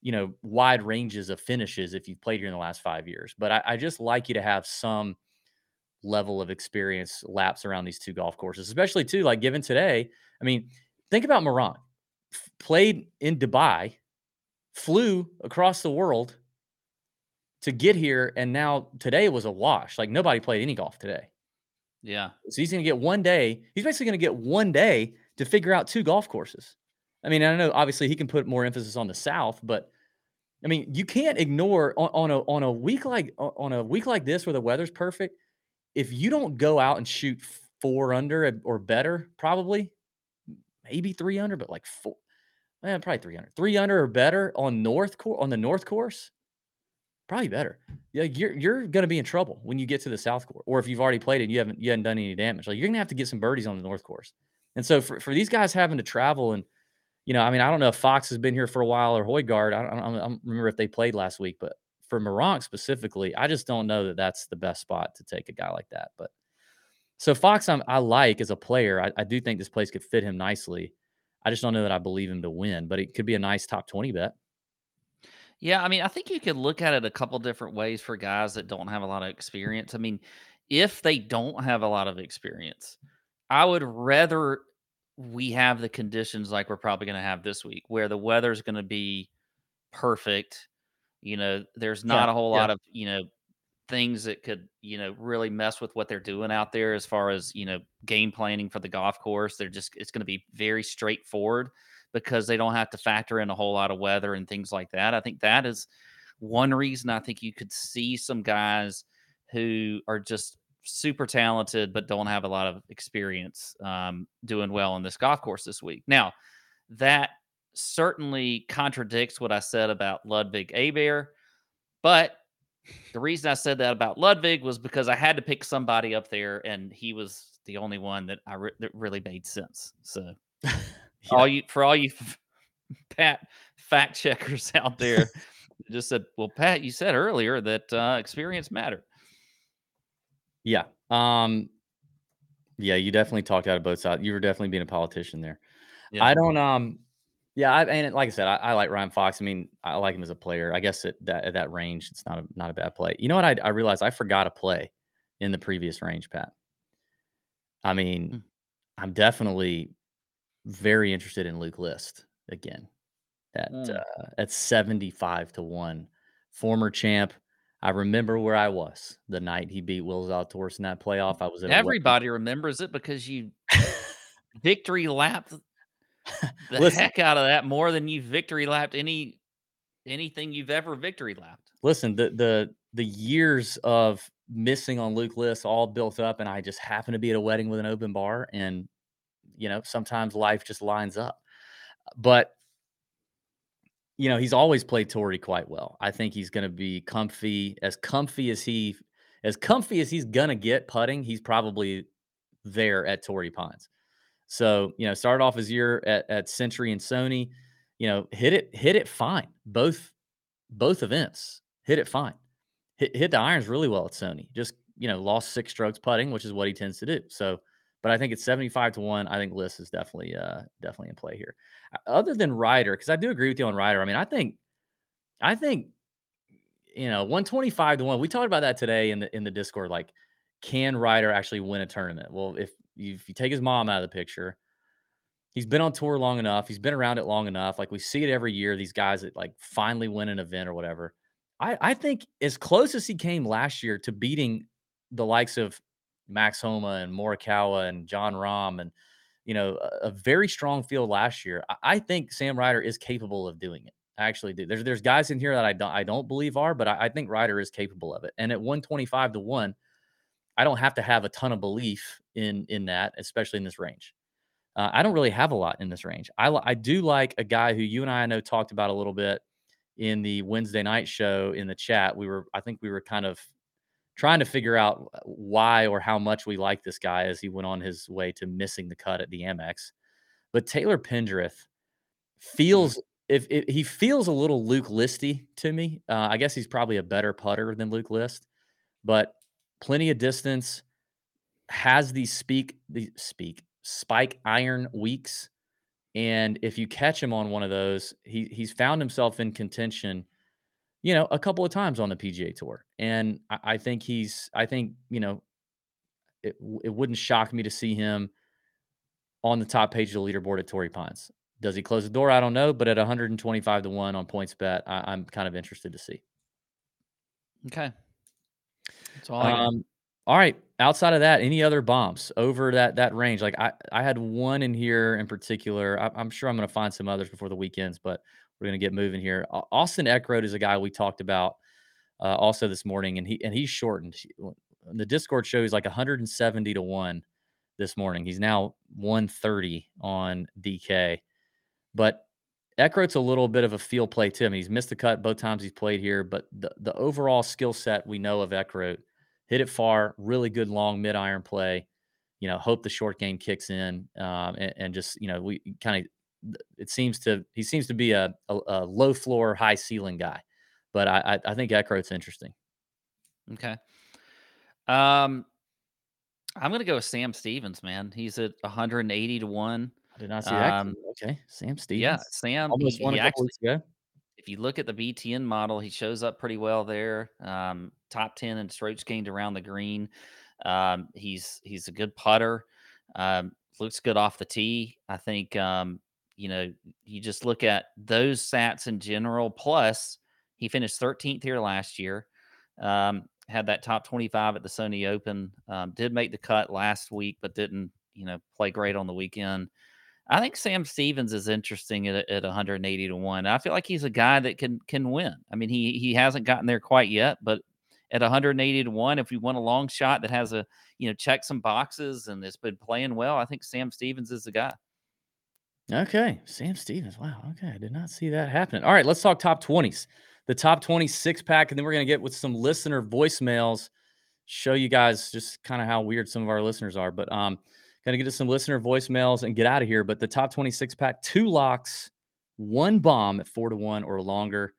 you know wide ranges of finishes if you've played here in the last five years. But I, I just like you to have some level of experience laps around these two golf courses, especially too like given today. I mean, think about Moran, F- played in Dubai, flew across the world to get here, and now today was a wash. Like nobody played any golf today. Yeah. So he's going to get one day. He's basically going to get one day to figure out two golf courses. I mean, I know obviously he can put more emphasis on the South, but I mean, you can't ignore on, on a on a week like on a week like this where the weather's perfect. If you don't go out and shoot four under or better, probably maybe three under, but like four, eh, probably three under, three under or better on North on the North course, probably better. Yeah, you're you're gonna be in trouble when you get to the South course, or if you've already played it, and you haven't you haven't done any damage. Like you're gonna have to get some birdies on the North course. And so for for these guys having to travel and you know, I mean, I don't know if Fox has been here for a while or Højgaard. I don't, I don't remember if they played last week, but for Meronk specifically, I just don't know that that's the best spot to take a guy like that. But so Fox, I'm, i like as a player. I, I, do think this place could fit him nicely. I just don't know that I believe him to win, but it could be a nice top 20 bet. Yeah, I mean, I think you could look at it a couple different ways for guys that don't have a lot of experience. I mean, if they don't have a lot of experience, I would rather we have the conditions like we're probably going to have this week, where the weather's going to be perfect. You know, there's not yeah, a whole yeah. lot of you know things that could you know really mess with what they're doing out there as far as you know game planning for the golf course. They're just it's going to be very straightforward because they don't have to factor in a whole lot of weather and things like that. I think that is one reason I think you could see some guys who are just super talented but don't have a lot of experience um, doing well on this golf course this week. Now, that certainly contradicts what I said about Ludvig Aberg, but the reason I said that about Ludvig was because I had to pick somebody up there, and he was the only one that I re- that really made sense. So, *laughs* yeah. all you for all you Pat fact checkers *laughs* out there, *laughs* just said, "Well, Pat, you said earlier that uh, experience mattered." Yeah. Um yeah, you definitely talked out of both sides. You were definitely being a politician there. Yeah. I don't um yeah, I and like I said, I, I, like Ryan Fox. I mean, I like him as a player. I guess at that at that range, it's not a not a bad play. You know what? I I realized I forgot a play in the previous range, Pat. I mean, mm. I'm definitely very interested in Luke List again at mm. uh, at 75 to 1. Former champ, I remember where I was the night he beat Will Zalatoris in that playoff. I was at everybody remembers it because you *laughs* victory lapped *laughs* the listen, heck out of that more than you victory lapped any anything you've ever victory lapped. Listen, the the the years of missing on Luke List all built up, and I just happened to be at a wedding with an open bar, and you know sometimes life just lines up. But you know, he's always played Torrey quite well. I think he's going to be comfy, as comfy as he, as comfy as he's going to get putting. He's probably there at Torrey Pines. So, you know, started off his year at, at Sentry and Sony, you know, hit it, hit it fine. Both, both events hit it fine. Hit, hit the irons really well at Sony. Just, you know, lost six strokes putting, which is what he tends to do. So, but I think it's 75 to 1. I think List is definitely uh definitely in play here. Other than Ryder, because I do agree with you on Ryder. I mean, I think I think you know 125 to 1. We talked about that today in the in the Discord. Like, can Ryder actually win a tournament? Well, if you, you take his mom out of the picture, he's been on tour long enough. He's been around it long enough. Like we see it every year. These guys that like finally win an event or whatever. I, I think as close as he came last year to beating the likes of Max Homa and Morikawa and Jon Rahm and you know a, a, very strong field last year. I, I, think Sam Ryder is capable of doing it. I actually do. There's there's guys in here that I don't I don't believe are, but I, I think Ryder is capable of it. And at 125 to one, I don't have to have a ton of belief in in that, especially in this range. Uh, I don't really have a lot in this range. I I do like a guy who you and I, I know talked about a little bit in the Wednesday night show in the chat. We were I think we were kind of trying to figure out why or how much we like this guy as he went on his way to missing the cut at the Amex. But Taylor Pendrith mm-hmm. feels if, if he feels a little Luke Listy to me. Uh, I guess he's probably a better putter than Luke List, but plenty of distance. Has these speak the speak spike iron weeks, and if you catch him on one of those, he he's found himself in contention you know, a couple of times on the PGA Tour, and I, I think he's. I think you know, it it wouldn't shock me to see him on the top page of the leaderboard at Torrey Pines. Does he close the door? I don't know, but at 125 to one on points PointsBet, I, am kind of interested to see. Okay. That's all. Um, all right. Outside of that, any other bombs over that that range? Like I, I had one in here in particular. I, am sure I'm going to find some others before the weekends, but we're going to get moving here. Austin Eckroat is a guy we talked about uh, also this morning, and he and he's shortened. The Discord show he's like 170 to one this morning. He's now 130 on DK, but Eckroat's a little bit of a field play too. I mean, he's missed the cut both times he's played here, but the the overall skill set we know of Eckroat, hit it far, really good long mid iron play. You know, hope the short game kicks in, um, and, and just you know we kind of it seems to he seems to be a, a, a low floor, high ceiling guy. But I, I, I think Eckroat's interesting. Okay. Um, I'm gonna go with Sam Stevens, man. He's at 180 to one. Did not see that. Um, Okay, Sam Stevens. Yeah, Sam. almost he, won he actually, if you look at the BTN model, he shows up pretty well there. Um, top 10 in strokes gained around the green. Um, he's he's a good putter. Um, looks good off the tee. I think um, you know you just look at those stats in general. Plus, he finished 13th here last year. Um, had that top 25 at the Sony Open. Um, did make the cut last week, but didn't you know play great on the weekend. I think Sam Stevens is interesting at, at 180 to one. I feel like he's a guy that can can win. I mean, he he hasn't gotten there quite yet, but at 180 to one, if we want a long shot that has a you know check some boxes and it's been playing well, I think Sam Stevens is the guy. Okay, Sam Stevens. Wow. Okay, I did not see that happening. All right, let's talk top 20s. The top 26 pack, and then we're gonna get with some listener voicemails. Show you guys just kind of how weird some of our listeners are. But um, gonna get to some listener voicemails and get out of here. But the top 26 pack, two locks, one bomb at four to one or longer.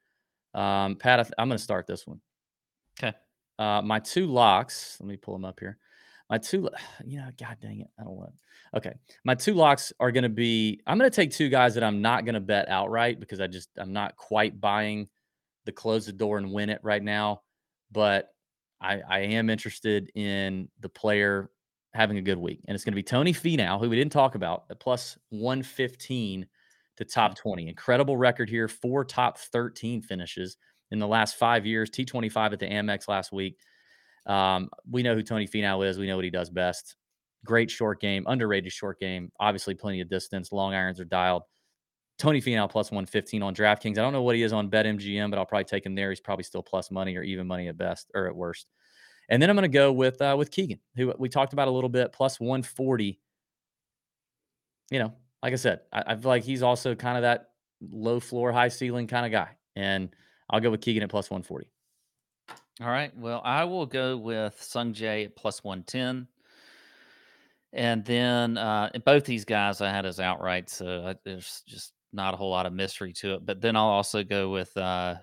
Um, Pat, I th- I'm gonna start this one. Okay. Uh, my two locks. Let me pull them up here. My two, *sighs* you know, god dang it, I don't want. Okay, my two locks are going to be. I'm going to take two guys that I'm not going to bet outright because I just I'm not quite buying the close the door and win it right now. But I I am interested in the player having a good week, and it's going to be Tony Finau, who we didn't talk about, at plus 115 to top 20. Incredible record here, four top 13 finishes in the last five years. T25 at the Amex last week. Um, we know who Tony Finau is. We know what he does best. Great short game, underrated short game. Obviously, plenty of distance. Long irons are dialed. Tony Finau plus 115 on DraftKings. I don't know what he is on BetMGM, but I'll probably take him there. He's probably still plus money or even money at best or at worst. And then I'm going to go with uh, with Keegan, who we talked about a little bit, plus 140. You know, like I said, I, I feel like he's also kind of that low floor, high ceiling kind of guy. And I'll go with Keegan at plus 140. All right. Well, I will go with Sung at plus 110. And then uh, both these guys I had as outright, so I, there's just not a whole lot of mystery to it. But then I'll also go with. Uh,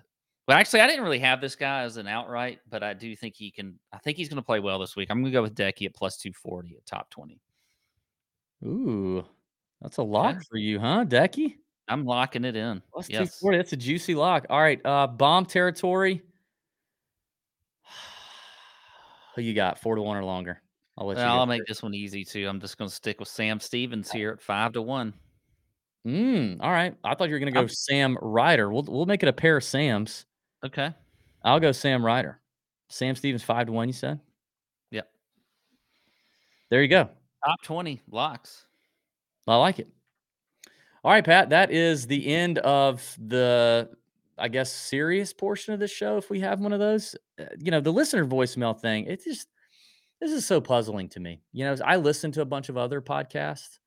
well, actually, I didn't really have this guy as an outright, but I do think he can. I think he's going to play well this week. I'm going to go with Decky at plus 240 at top 20. Ooh, that's a lock for you, huh, Decky? I'm locking it in. Plus yes. 240. That's a juicy lock. All right. Uh, bomb territory. *sighs* Who you got? Four to one or longer. I'll let you. Well, go I'll make this one easy too. I'm just going to stick with Sam Stevens here at five to one. Mm, all right. I thought you were gonna go I'm- Sam Ryder. We'll we'll make it a pair of Sams. Okay. I'll go Sam Ryder. Sam Stevens five to one. You said. Yep. There you go. Top 20 locks. I like it. All right, Pat. That is the end of the, I guess, serious portion of the show. If we have one of those, Uh, you know, the listener voicemail thing. It's just this is so puzzling to me. You know, I listen to a bunch of other podcasts,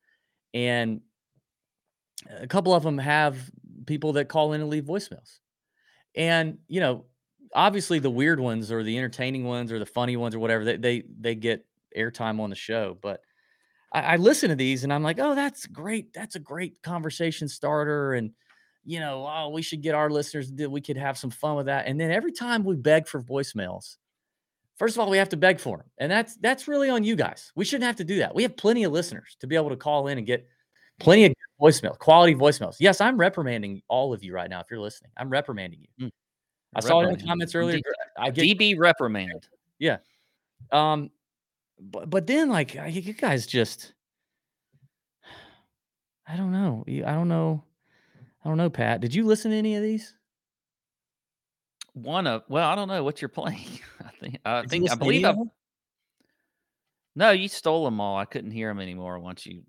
and a couple of them have people that call in and leave voicemails, and you know, obviously the weird ones or the entertaining ones or the funny ones or whatever they they, they get airtime on the show, but. I, I listen to these and I'm like, oh, that's great. That's a great conversation starter. And, you know, oh, we should get our listeners, that we could have some fun with that. And then every time we beg for voicemails, first of all, we have to beg for them. And that's that's really on you guys. We shouldn't have to do that. We have plenty of listeners to be able to call in and get plenty of good voicemails, quality voicemails. Yes, I'm reprimanding all of you right now if you're listening. I'm reprimanding you. Mm. I saw it in the comments earlier. D- I get DB reprimanded. Yeah. Um, but but then like you guys just, *sighs* I don't know. I don't know. I don't know, Pat. Did you listen to any of these? One of well, I don't know what you're playing. *laughs* I think I Did think I believe I no, you stole them all. I couldn't hear them anymore once you.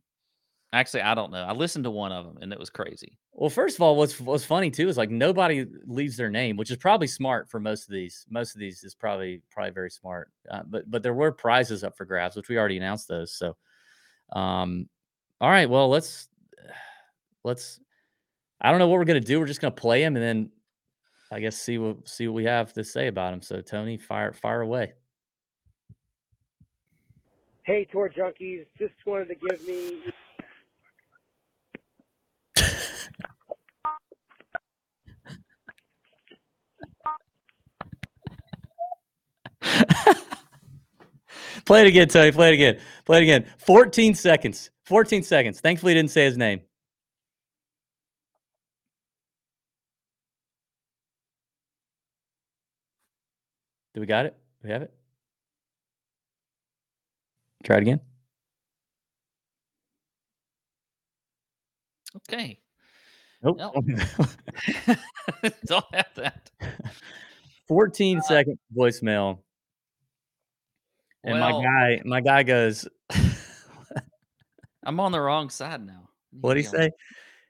Actually, I don't know. I listened to one of them and it was crazy. Well, first of all, what's what's funny too is like nobody leaves their name, which is probably smart for most of these. Most of these is probably probably very smart. Uh, but but there were prizes up for grabs, which we already announced those. So, um, all right. Well, let's *sighs* let's. I don't know what we're gonna do. We're just gonna play him and then, I guess see what see what we have to say about him. So Tony, fire fire away. Hey, tour junkies, just wanted to give me Play it again, Tony. Play it again. Play it again. 14 seconds. 14 seconds. Thankfully, he didn't say his name. Do we got it? We have it? Try it again. Okay. Nope. No. *laughs* *laughs* Don't have that. 14 uh, second voicemail. And Well- my guy, my guy goes, I'm on the wrong side now. *laughs* What'd to he say?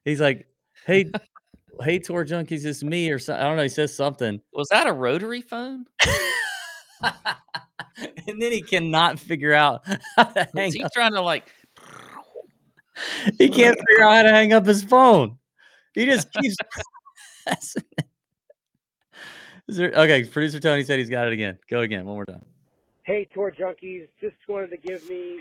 He's like, "Hey, *laughs* hey, tour junkies, it's me," or something. I don't know. He says something, Was that a rotary phone? *laughs* and then he cannot figure out how to hang Was he up. trying to like? He can't figure out how to hang up his phone. He just keeps. there, okay, producer Tony said he's got it again. Go again, one more time. Hey, tour junkies, just wanted to give me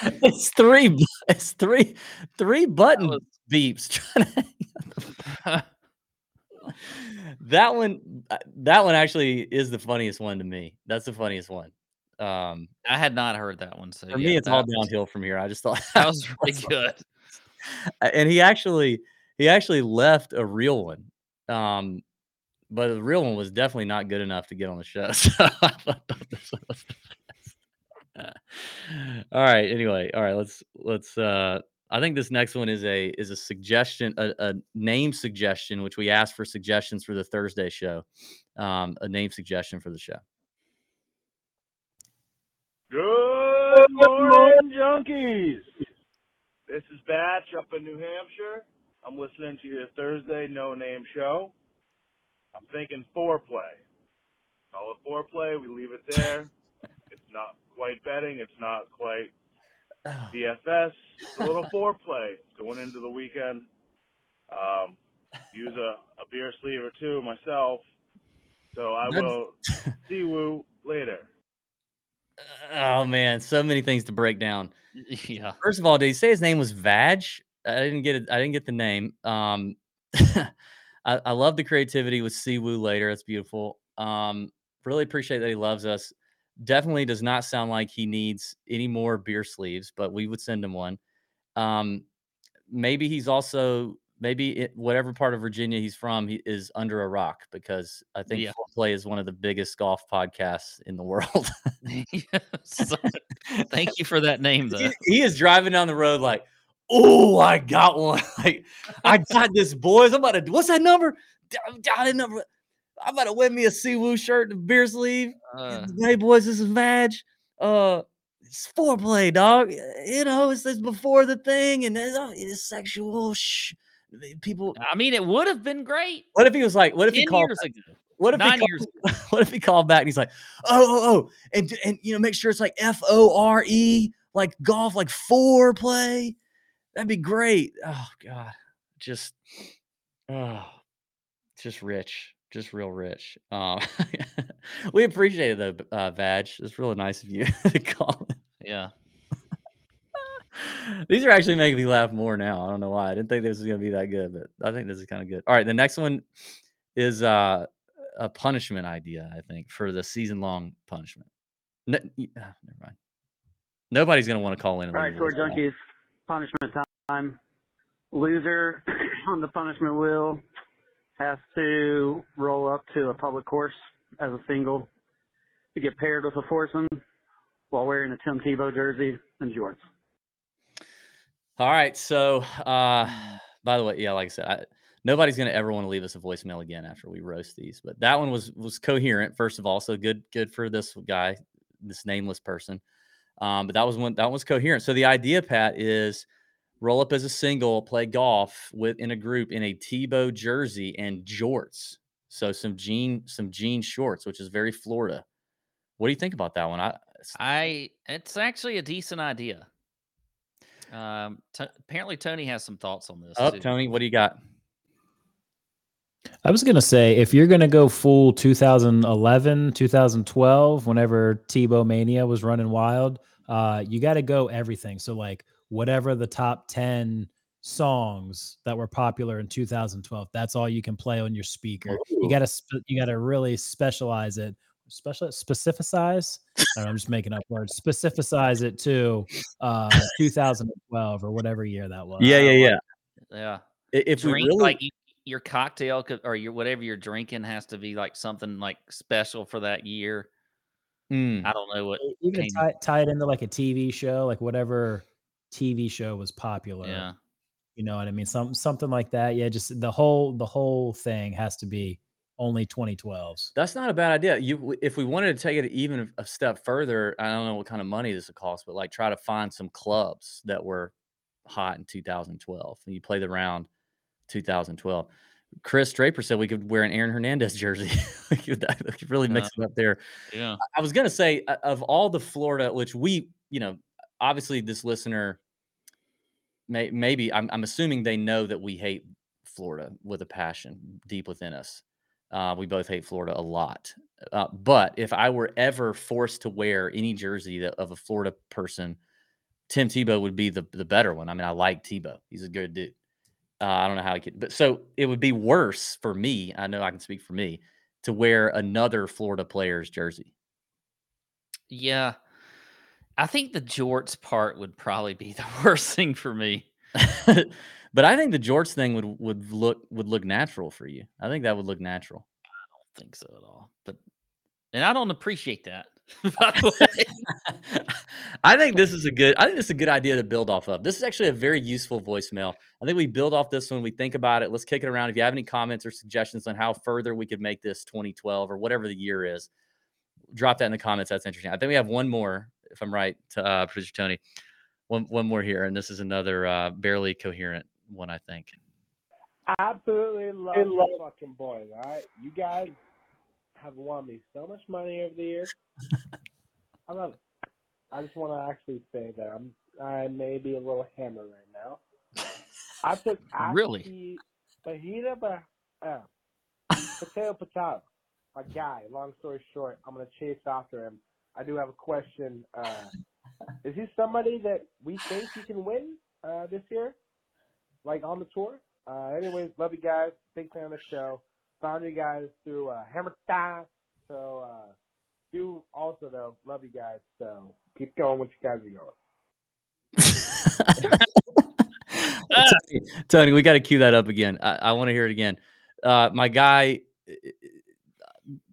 *laughs* It's three. bu- It's three. Three button was- beeps. trying to hang up the that one uh, that one actually is the funniest one to me that's the funniest one um I had not heard that one. So for yeah, me it's all was- downhill from here i just thought *laughs* That *laughs* was really good. and he actually he actually left a real one um but the real one was definitely not good enough to get on the show *laughs* so I thought this was the all right anyway all right let's let's uh i think this next one is a is a suggestion a, a name suggestion which we asked for suggestions for the thursday show um a name suggestion for the show Good morning, junkies. This is Batch up in New Hampshire. I'm listening to your Thursday no name show. I'm thinking foreplay. Call it foreplay. We leave it there. *laughs* it's not quite betting. It's not quite DFS. It's a little foreplay going into the weekend. Um, use a, a beer sleeve or two myself. So I will see you later. Oh man so many things to break down Yeah. First of all, did he say his name was Vag? I didn't get it. I didn't get the name. Um, *laughs* I, I love the creativity with Siwoo later. That's beautiful. Um, really appreciate that he loves us. Definitely does not sound like he needs any more beer sleeves, but we would send him one. Um, maybe he's also maybe it, whatever part of Virginia he's from, he is under a rock because I think Yeah. Play is one of the biggest golf podcasts in the *laughs* world. *laughs* *laughs* Thank you for that name, though. he, he is driving down the road like, oh, I got one. Like, I got this, boys. I'm about to. What's that number? Down in number. I'm about to win me a Siwoo shirt and a beer sleeve. Uh, hey, boys, this is Vag. Uh, it's foreplay, dog. You know, it's, it's before the thing, and it's, uh, it's sexual. Shh. People. I mean, it would have been great What if he was like? What if he called? What if he nine called, years *laughs* what if he called back and he's like, oh, oh, oh, and and you know, make sure it's like F O R E, like golf, like foreplay. That'd be great. Oh God, just, oh, just rich, just real rich. Um, *laughs* we appreciate it though, uh, Vag. It's really nice of you *laughs* to call. Yeah. These are actually making me laugh more now. I don't know why. I didn't think this was gonna be that good, but I think this is kind of good. All right, the next one is uh a punishment idea, I think, for the season long punishment. No, y- ah, never mind. Nobody's gonna want to call in. All right, tour junkies. Punishment time. Loser *coughs* on the punishment wheel has to roll up to a public course as a single to get paired with a foursome while wearing a Tim Tebow jersey and jorts. All right. So, uh, by the way, yeah, like I said, I, nobody's gonna ever want to leave us a voicemail again after we roast these. But that one was was coherent, first of all. So good, good for this guy, this nameless person. Um, but that was one that was coherent. So the idea, Pat, is roll up as a single, play golf with in a group in a Tebow jersey and jorts. So some jean some jean shorts, which is very Florida. What do you think about that one? I I it's actually a decent idea. Um, t- apparently Tony has some thoughts on this. up, too. Tony. What do you got? I was gonna say if you're gonna go full 2011, 2012, whenever Tebow Mania was running wild, uh, you got to go everything. So like whatever the top 10 songs that were popular in 2012. That's all you can play on your speaker. You got to sp- you got to really specialize it. Special specificize. I don't know, I'm just making up words. Specificize it to uh 2012 or whatever year that was. Yeah, yeah, yeah. Yeah. I- If we really, like your cocktail could, or your whatever you're drinking has to be like something like special for that year. Mm. I don't know what. Even tie, tie it into like a TV show, like whatever TV show was popular. Yeah. You know what I mean? Some something like that. Yeah, just the whole the whole thing has to be only 2012s. That's not a bad idea. You, if we wanted to take it even a step further, I don't know what kind of money this would cost, but like try to find some clubs that were hot in 2012. And you play the round 2012. Chris Draper said we could wear an Aaron Hernandez jersey. *laughs* we, could, we could really mix it up there. Yeah. I was gonna say of all the Florida, which we, you know, obviously this listener, may, maybe I'm, I'm assuming they know that we hate Florida with a passion deep within us. Uh, we both hate Florida a lot. Uh, but if I were ever forced to wear any jersey that, of a Florida person, Tim Tebow would be the the better one. I mean, I like Tebow; he's a good dude. Uh, I don't know how he could, but so it would be worse for me. I know I can speak for me to wear another Florida player's jersey. Yeah. I think the jorts part would probably be the *laughs* worst thing for me. But I think the jorts thing would would look would look natural for you. I think that would look natural. I don't think so at all. But and I don't appreciate that. *laughs* By the way. I think this is a good. I think this is a good idea to build off of. This is actually a very useful voicemail. I think we build off this when we think about it. Let's kick it around. If you have any comments or suggestions on how further we could make this 2012 or whatever the year is, drop that in the comments. That's interesting. I think we have one more, if I'm right, to uh, producer Tony. One one more here, and this is another uh, barely coherent one. I think. Absolutely love the fucking boys. All right, you guys have won me so much money over the years. *laughs* I love it. I just want to actually say that I'm I may be a little hammered right now. I took *laughs* Really? fajita, but uh, potato potato. My guy. Long story short, I'm gonna chase after him. I do have a question. Uh, is he somebody that we think he can win uh, this year, like on the tour? Uh, anyways, love you guys. Big fan of the show. Found you guys through uh, Hammer Time. So, uh, do also though love you guys. So keep going what you guys are going. *laughs* Tony, Tony, we got to cue that up again. I, I want to hear it again. Uh, my guy, uh,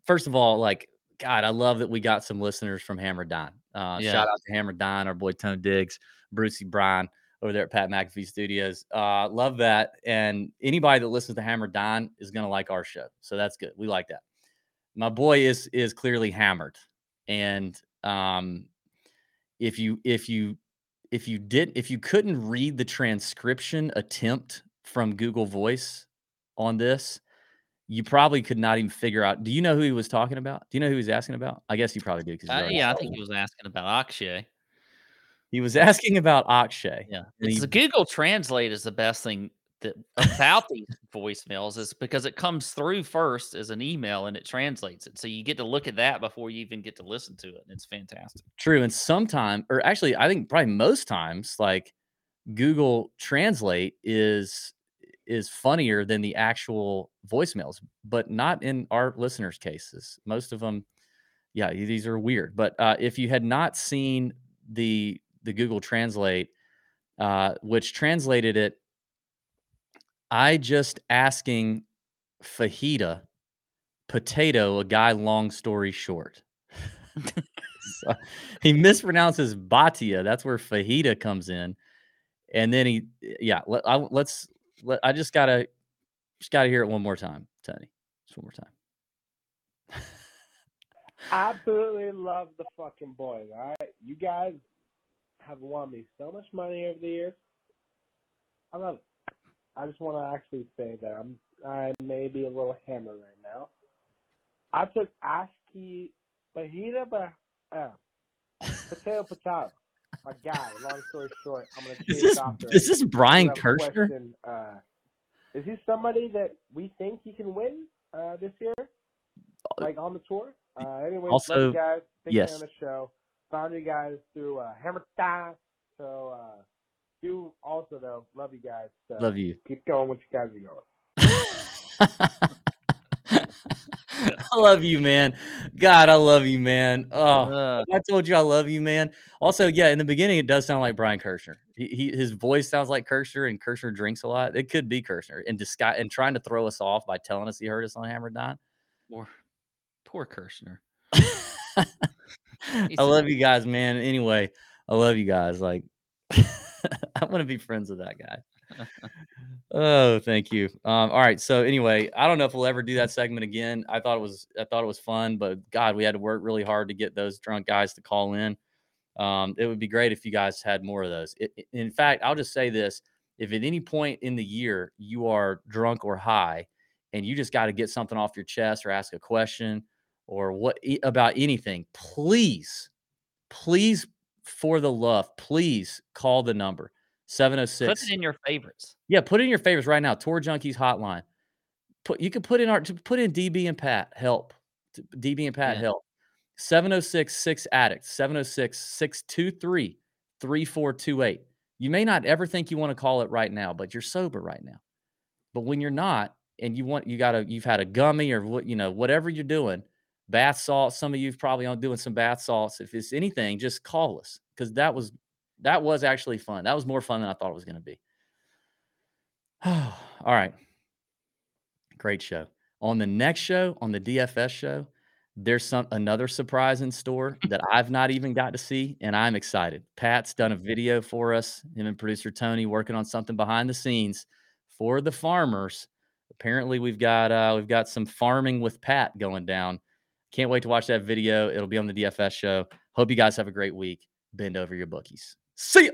first of all, like, God, I love that we got some listeners from Hammer Dahn. Uh, Yeah. Shout out to Hammer Dahn, our boy Tone Digz, Brucey Bryan over there at Pat McAfee Studios. Uh, love that. And anybody that listens to Hammer Dahn is going to like our show. So that's good. We like that. My boy is is clearly hammered. And um, if you if you if you did if you couldn't read the transcription attempt from Google Voice on this, you probably could not even figure out. Do you know who he was talking about? Do you know who he was asking about? I guess you probably do. Uh, yeah, I think me. he was asking about Akshay. he was asking about Akshay. Yeah, it's he- Google Translate is the best thing that about these voicemails is because it comes through first as an email and it translates it, so you get to look at that before you even get to listen to it, and it's fantastic. True. And sometimes, or actually, I think probably most times, like Google Translate is is funnier than the actual voicemails, but not in our listeners' cases. Most of them, yeah, these are weird. But uh, if you had not seen the the Google Translate, uh, which translated it, I just asking fajita potato a guy. Long story short. *laughs* So, he mispronounces Bhatia. That's where fajita comes in, and then he, yeah. Let, let's. I just gotta, just gotta hear it one more time, Tony. Just one more time. Absolutely love the fucking boys. All right, you guys have won me so much money over the years. I love it. I just want to actually say that I'm I may be a little hammered right now. I took ASCII fajita, but uh, potato potato. My guy. Long story short, I'm gonna *laughs* Is this is this Brian Kirschner? Uh, is he somebody that we think he can win uh, this year, like on the tour? Uh, anyway, love Also- you guys. Big yes. fan of the show. Found you guys through uh, Hammer Time. So uh, do also though. Love you guys. So Love you. Keep going what you guys are going. *laughs* *laughs* I love you, man. God, I love you, man. Oh, Uh, I told you I love you, man. Also, yeah, in the beginning, it does sound like Brian Kirshner. He, he his voice sounds like Kirshner, and Kirshner drinks a lot. It could be Kirshner in disguise and trying to throw us off by telling us he heard us on Hammer Dahn. poor, poor Kirshner. *laughs* I love you guys, man. Anyway, I love you guys. Like, I want to be friends with that guy. Oh, thank you. Um, all right. So anyway, I don't know if we'll ever do that segment again. I thought it was I thought it was fun, but God, we had to work really hard to get those drunk guys to call in. Um, it would be great if you guys had more of those. It, in fact, I'll just say this: if at any point in the year you are drunk or high, and you just got to get something off your chest or ask a question or what about anything, please, please, for the love, please call the number seven zero Put it oh in your favorites. Yeah, put it in your favorites right now. Tour Junkies hotline. Put you can put in our put in DB and Pat help. DB and Pat Yeah. help. 706 6 addicts 706 623 3428. You may not ever think you want to call it right now, but you're sober right now. But when you're not and you want you got to you've had a gummy or what you know whatever you're doing, bath salts, some of you've probably on doing some bath salts. If it's anything, just call us cuz that was that was actually fun. That was more fun than I thought it was going to be. *sighs* All right. Great show. On the next show, on the DFS show, there's some another surprise in store *laughs* that I've not even got to see, and I'm excited. Pat's done a video for us, him and producer Tony working on something behind the scenes for the farmers. Apparently, we've got uh, we've got some farming with Pat going down. Can't wait to watch that video. It'll be on the DFS show. Hope you guys have a great week. Bend over your bookies. See ya.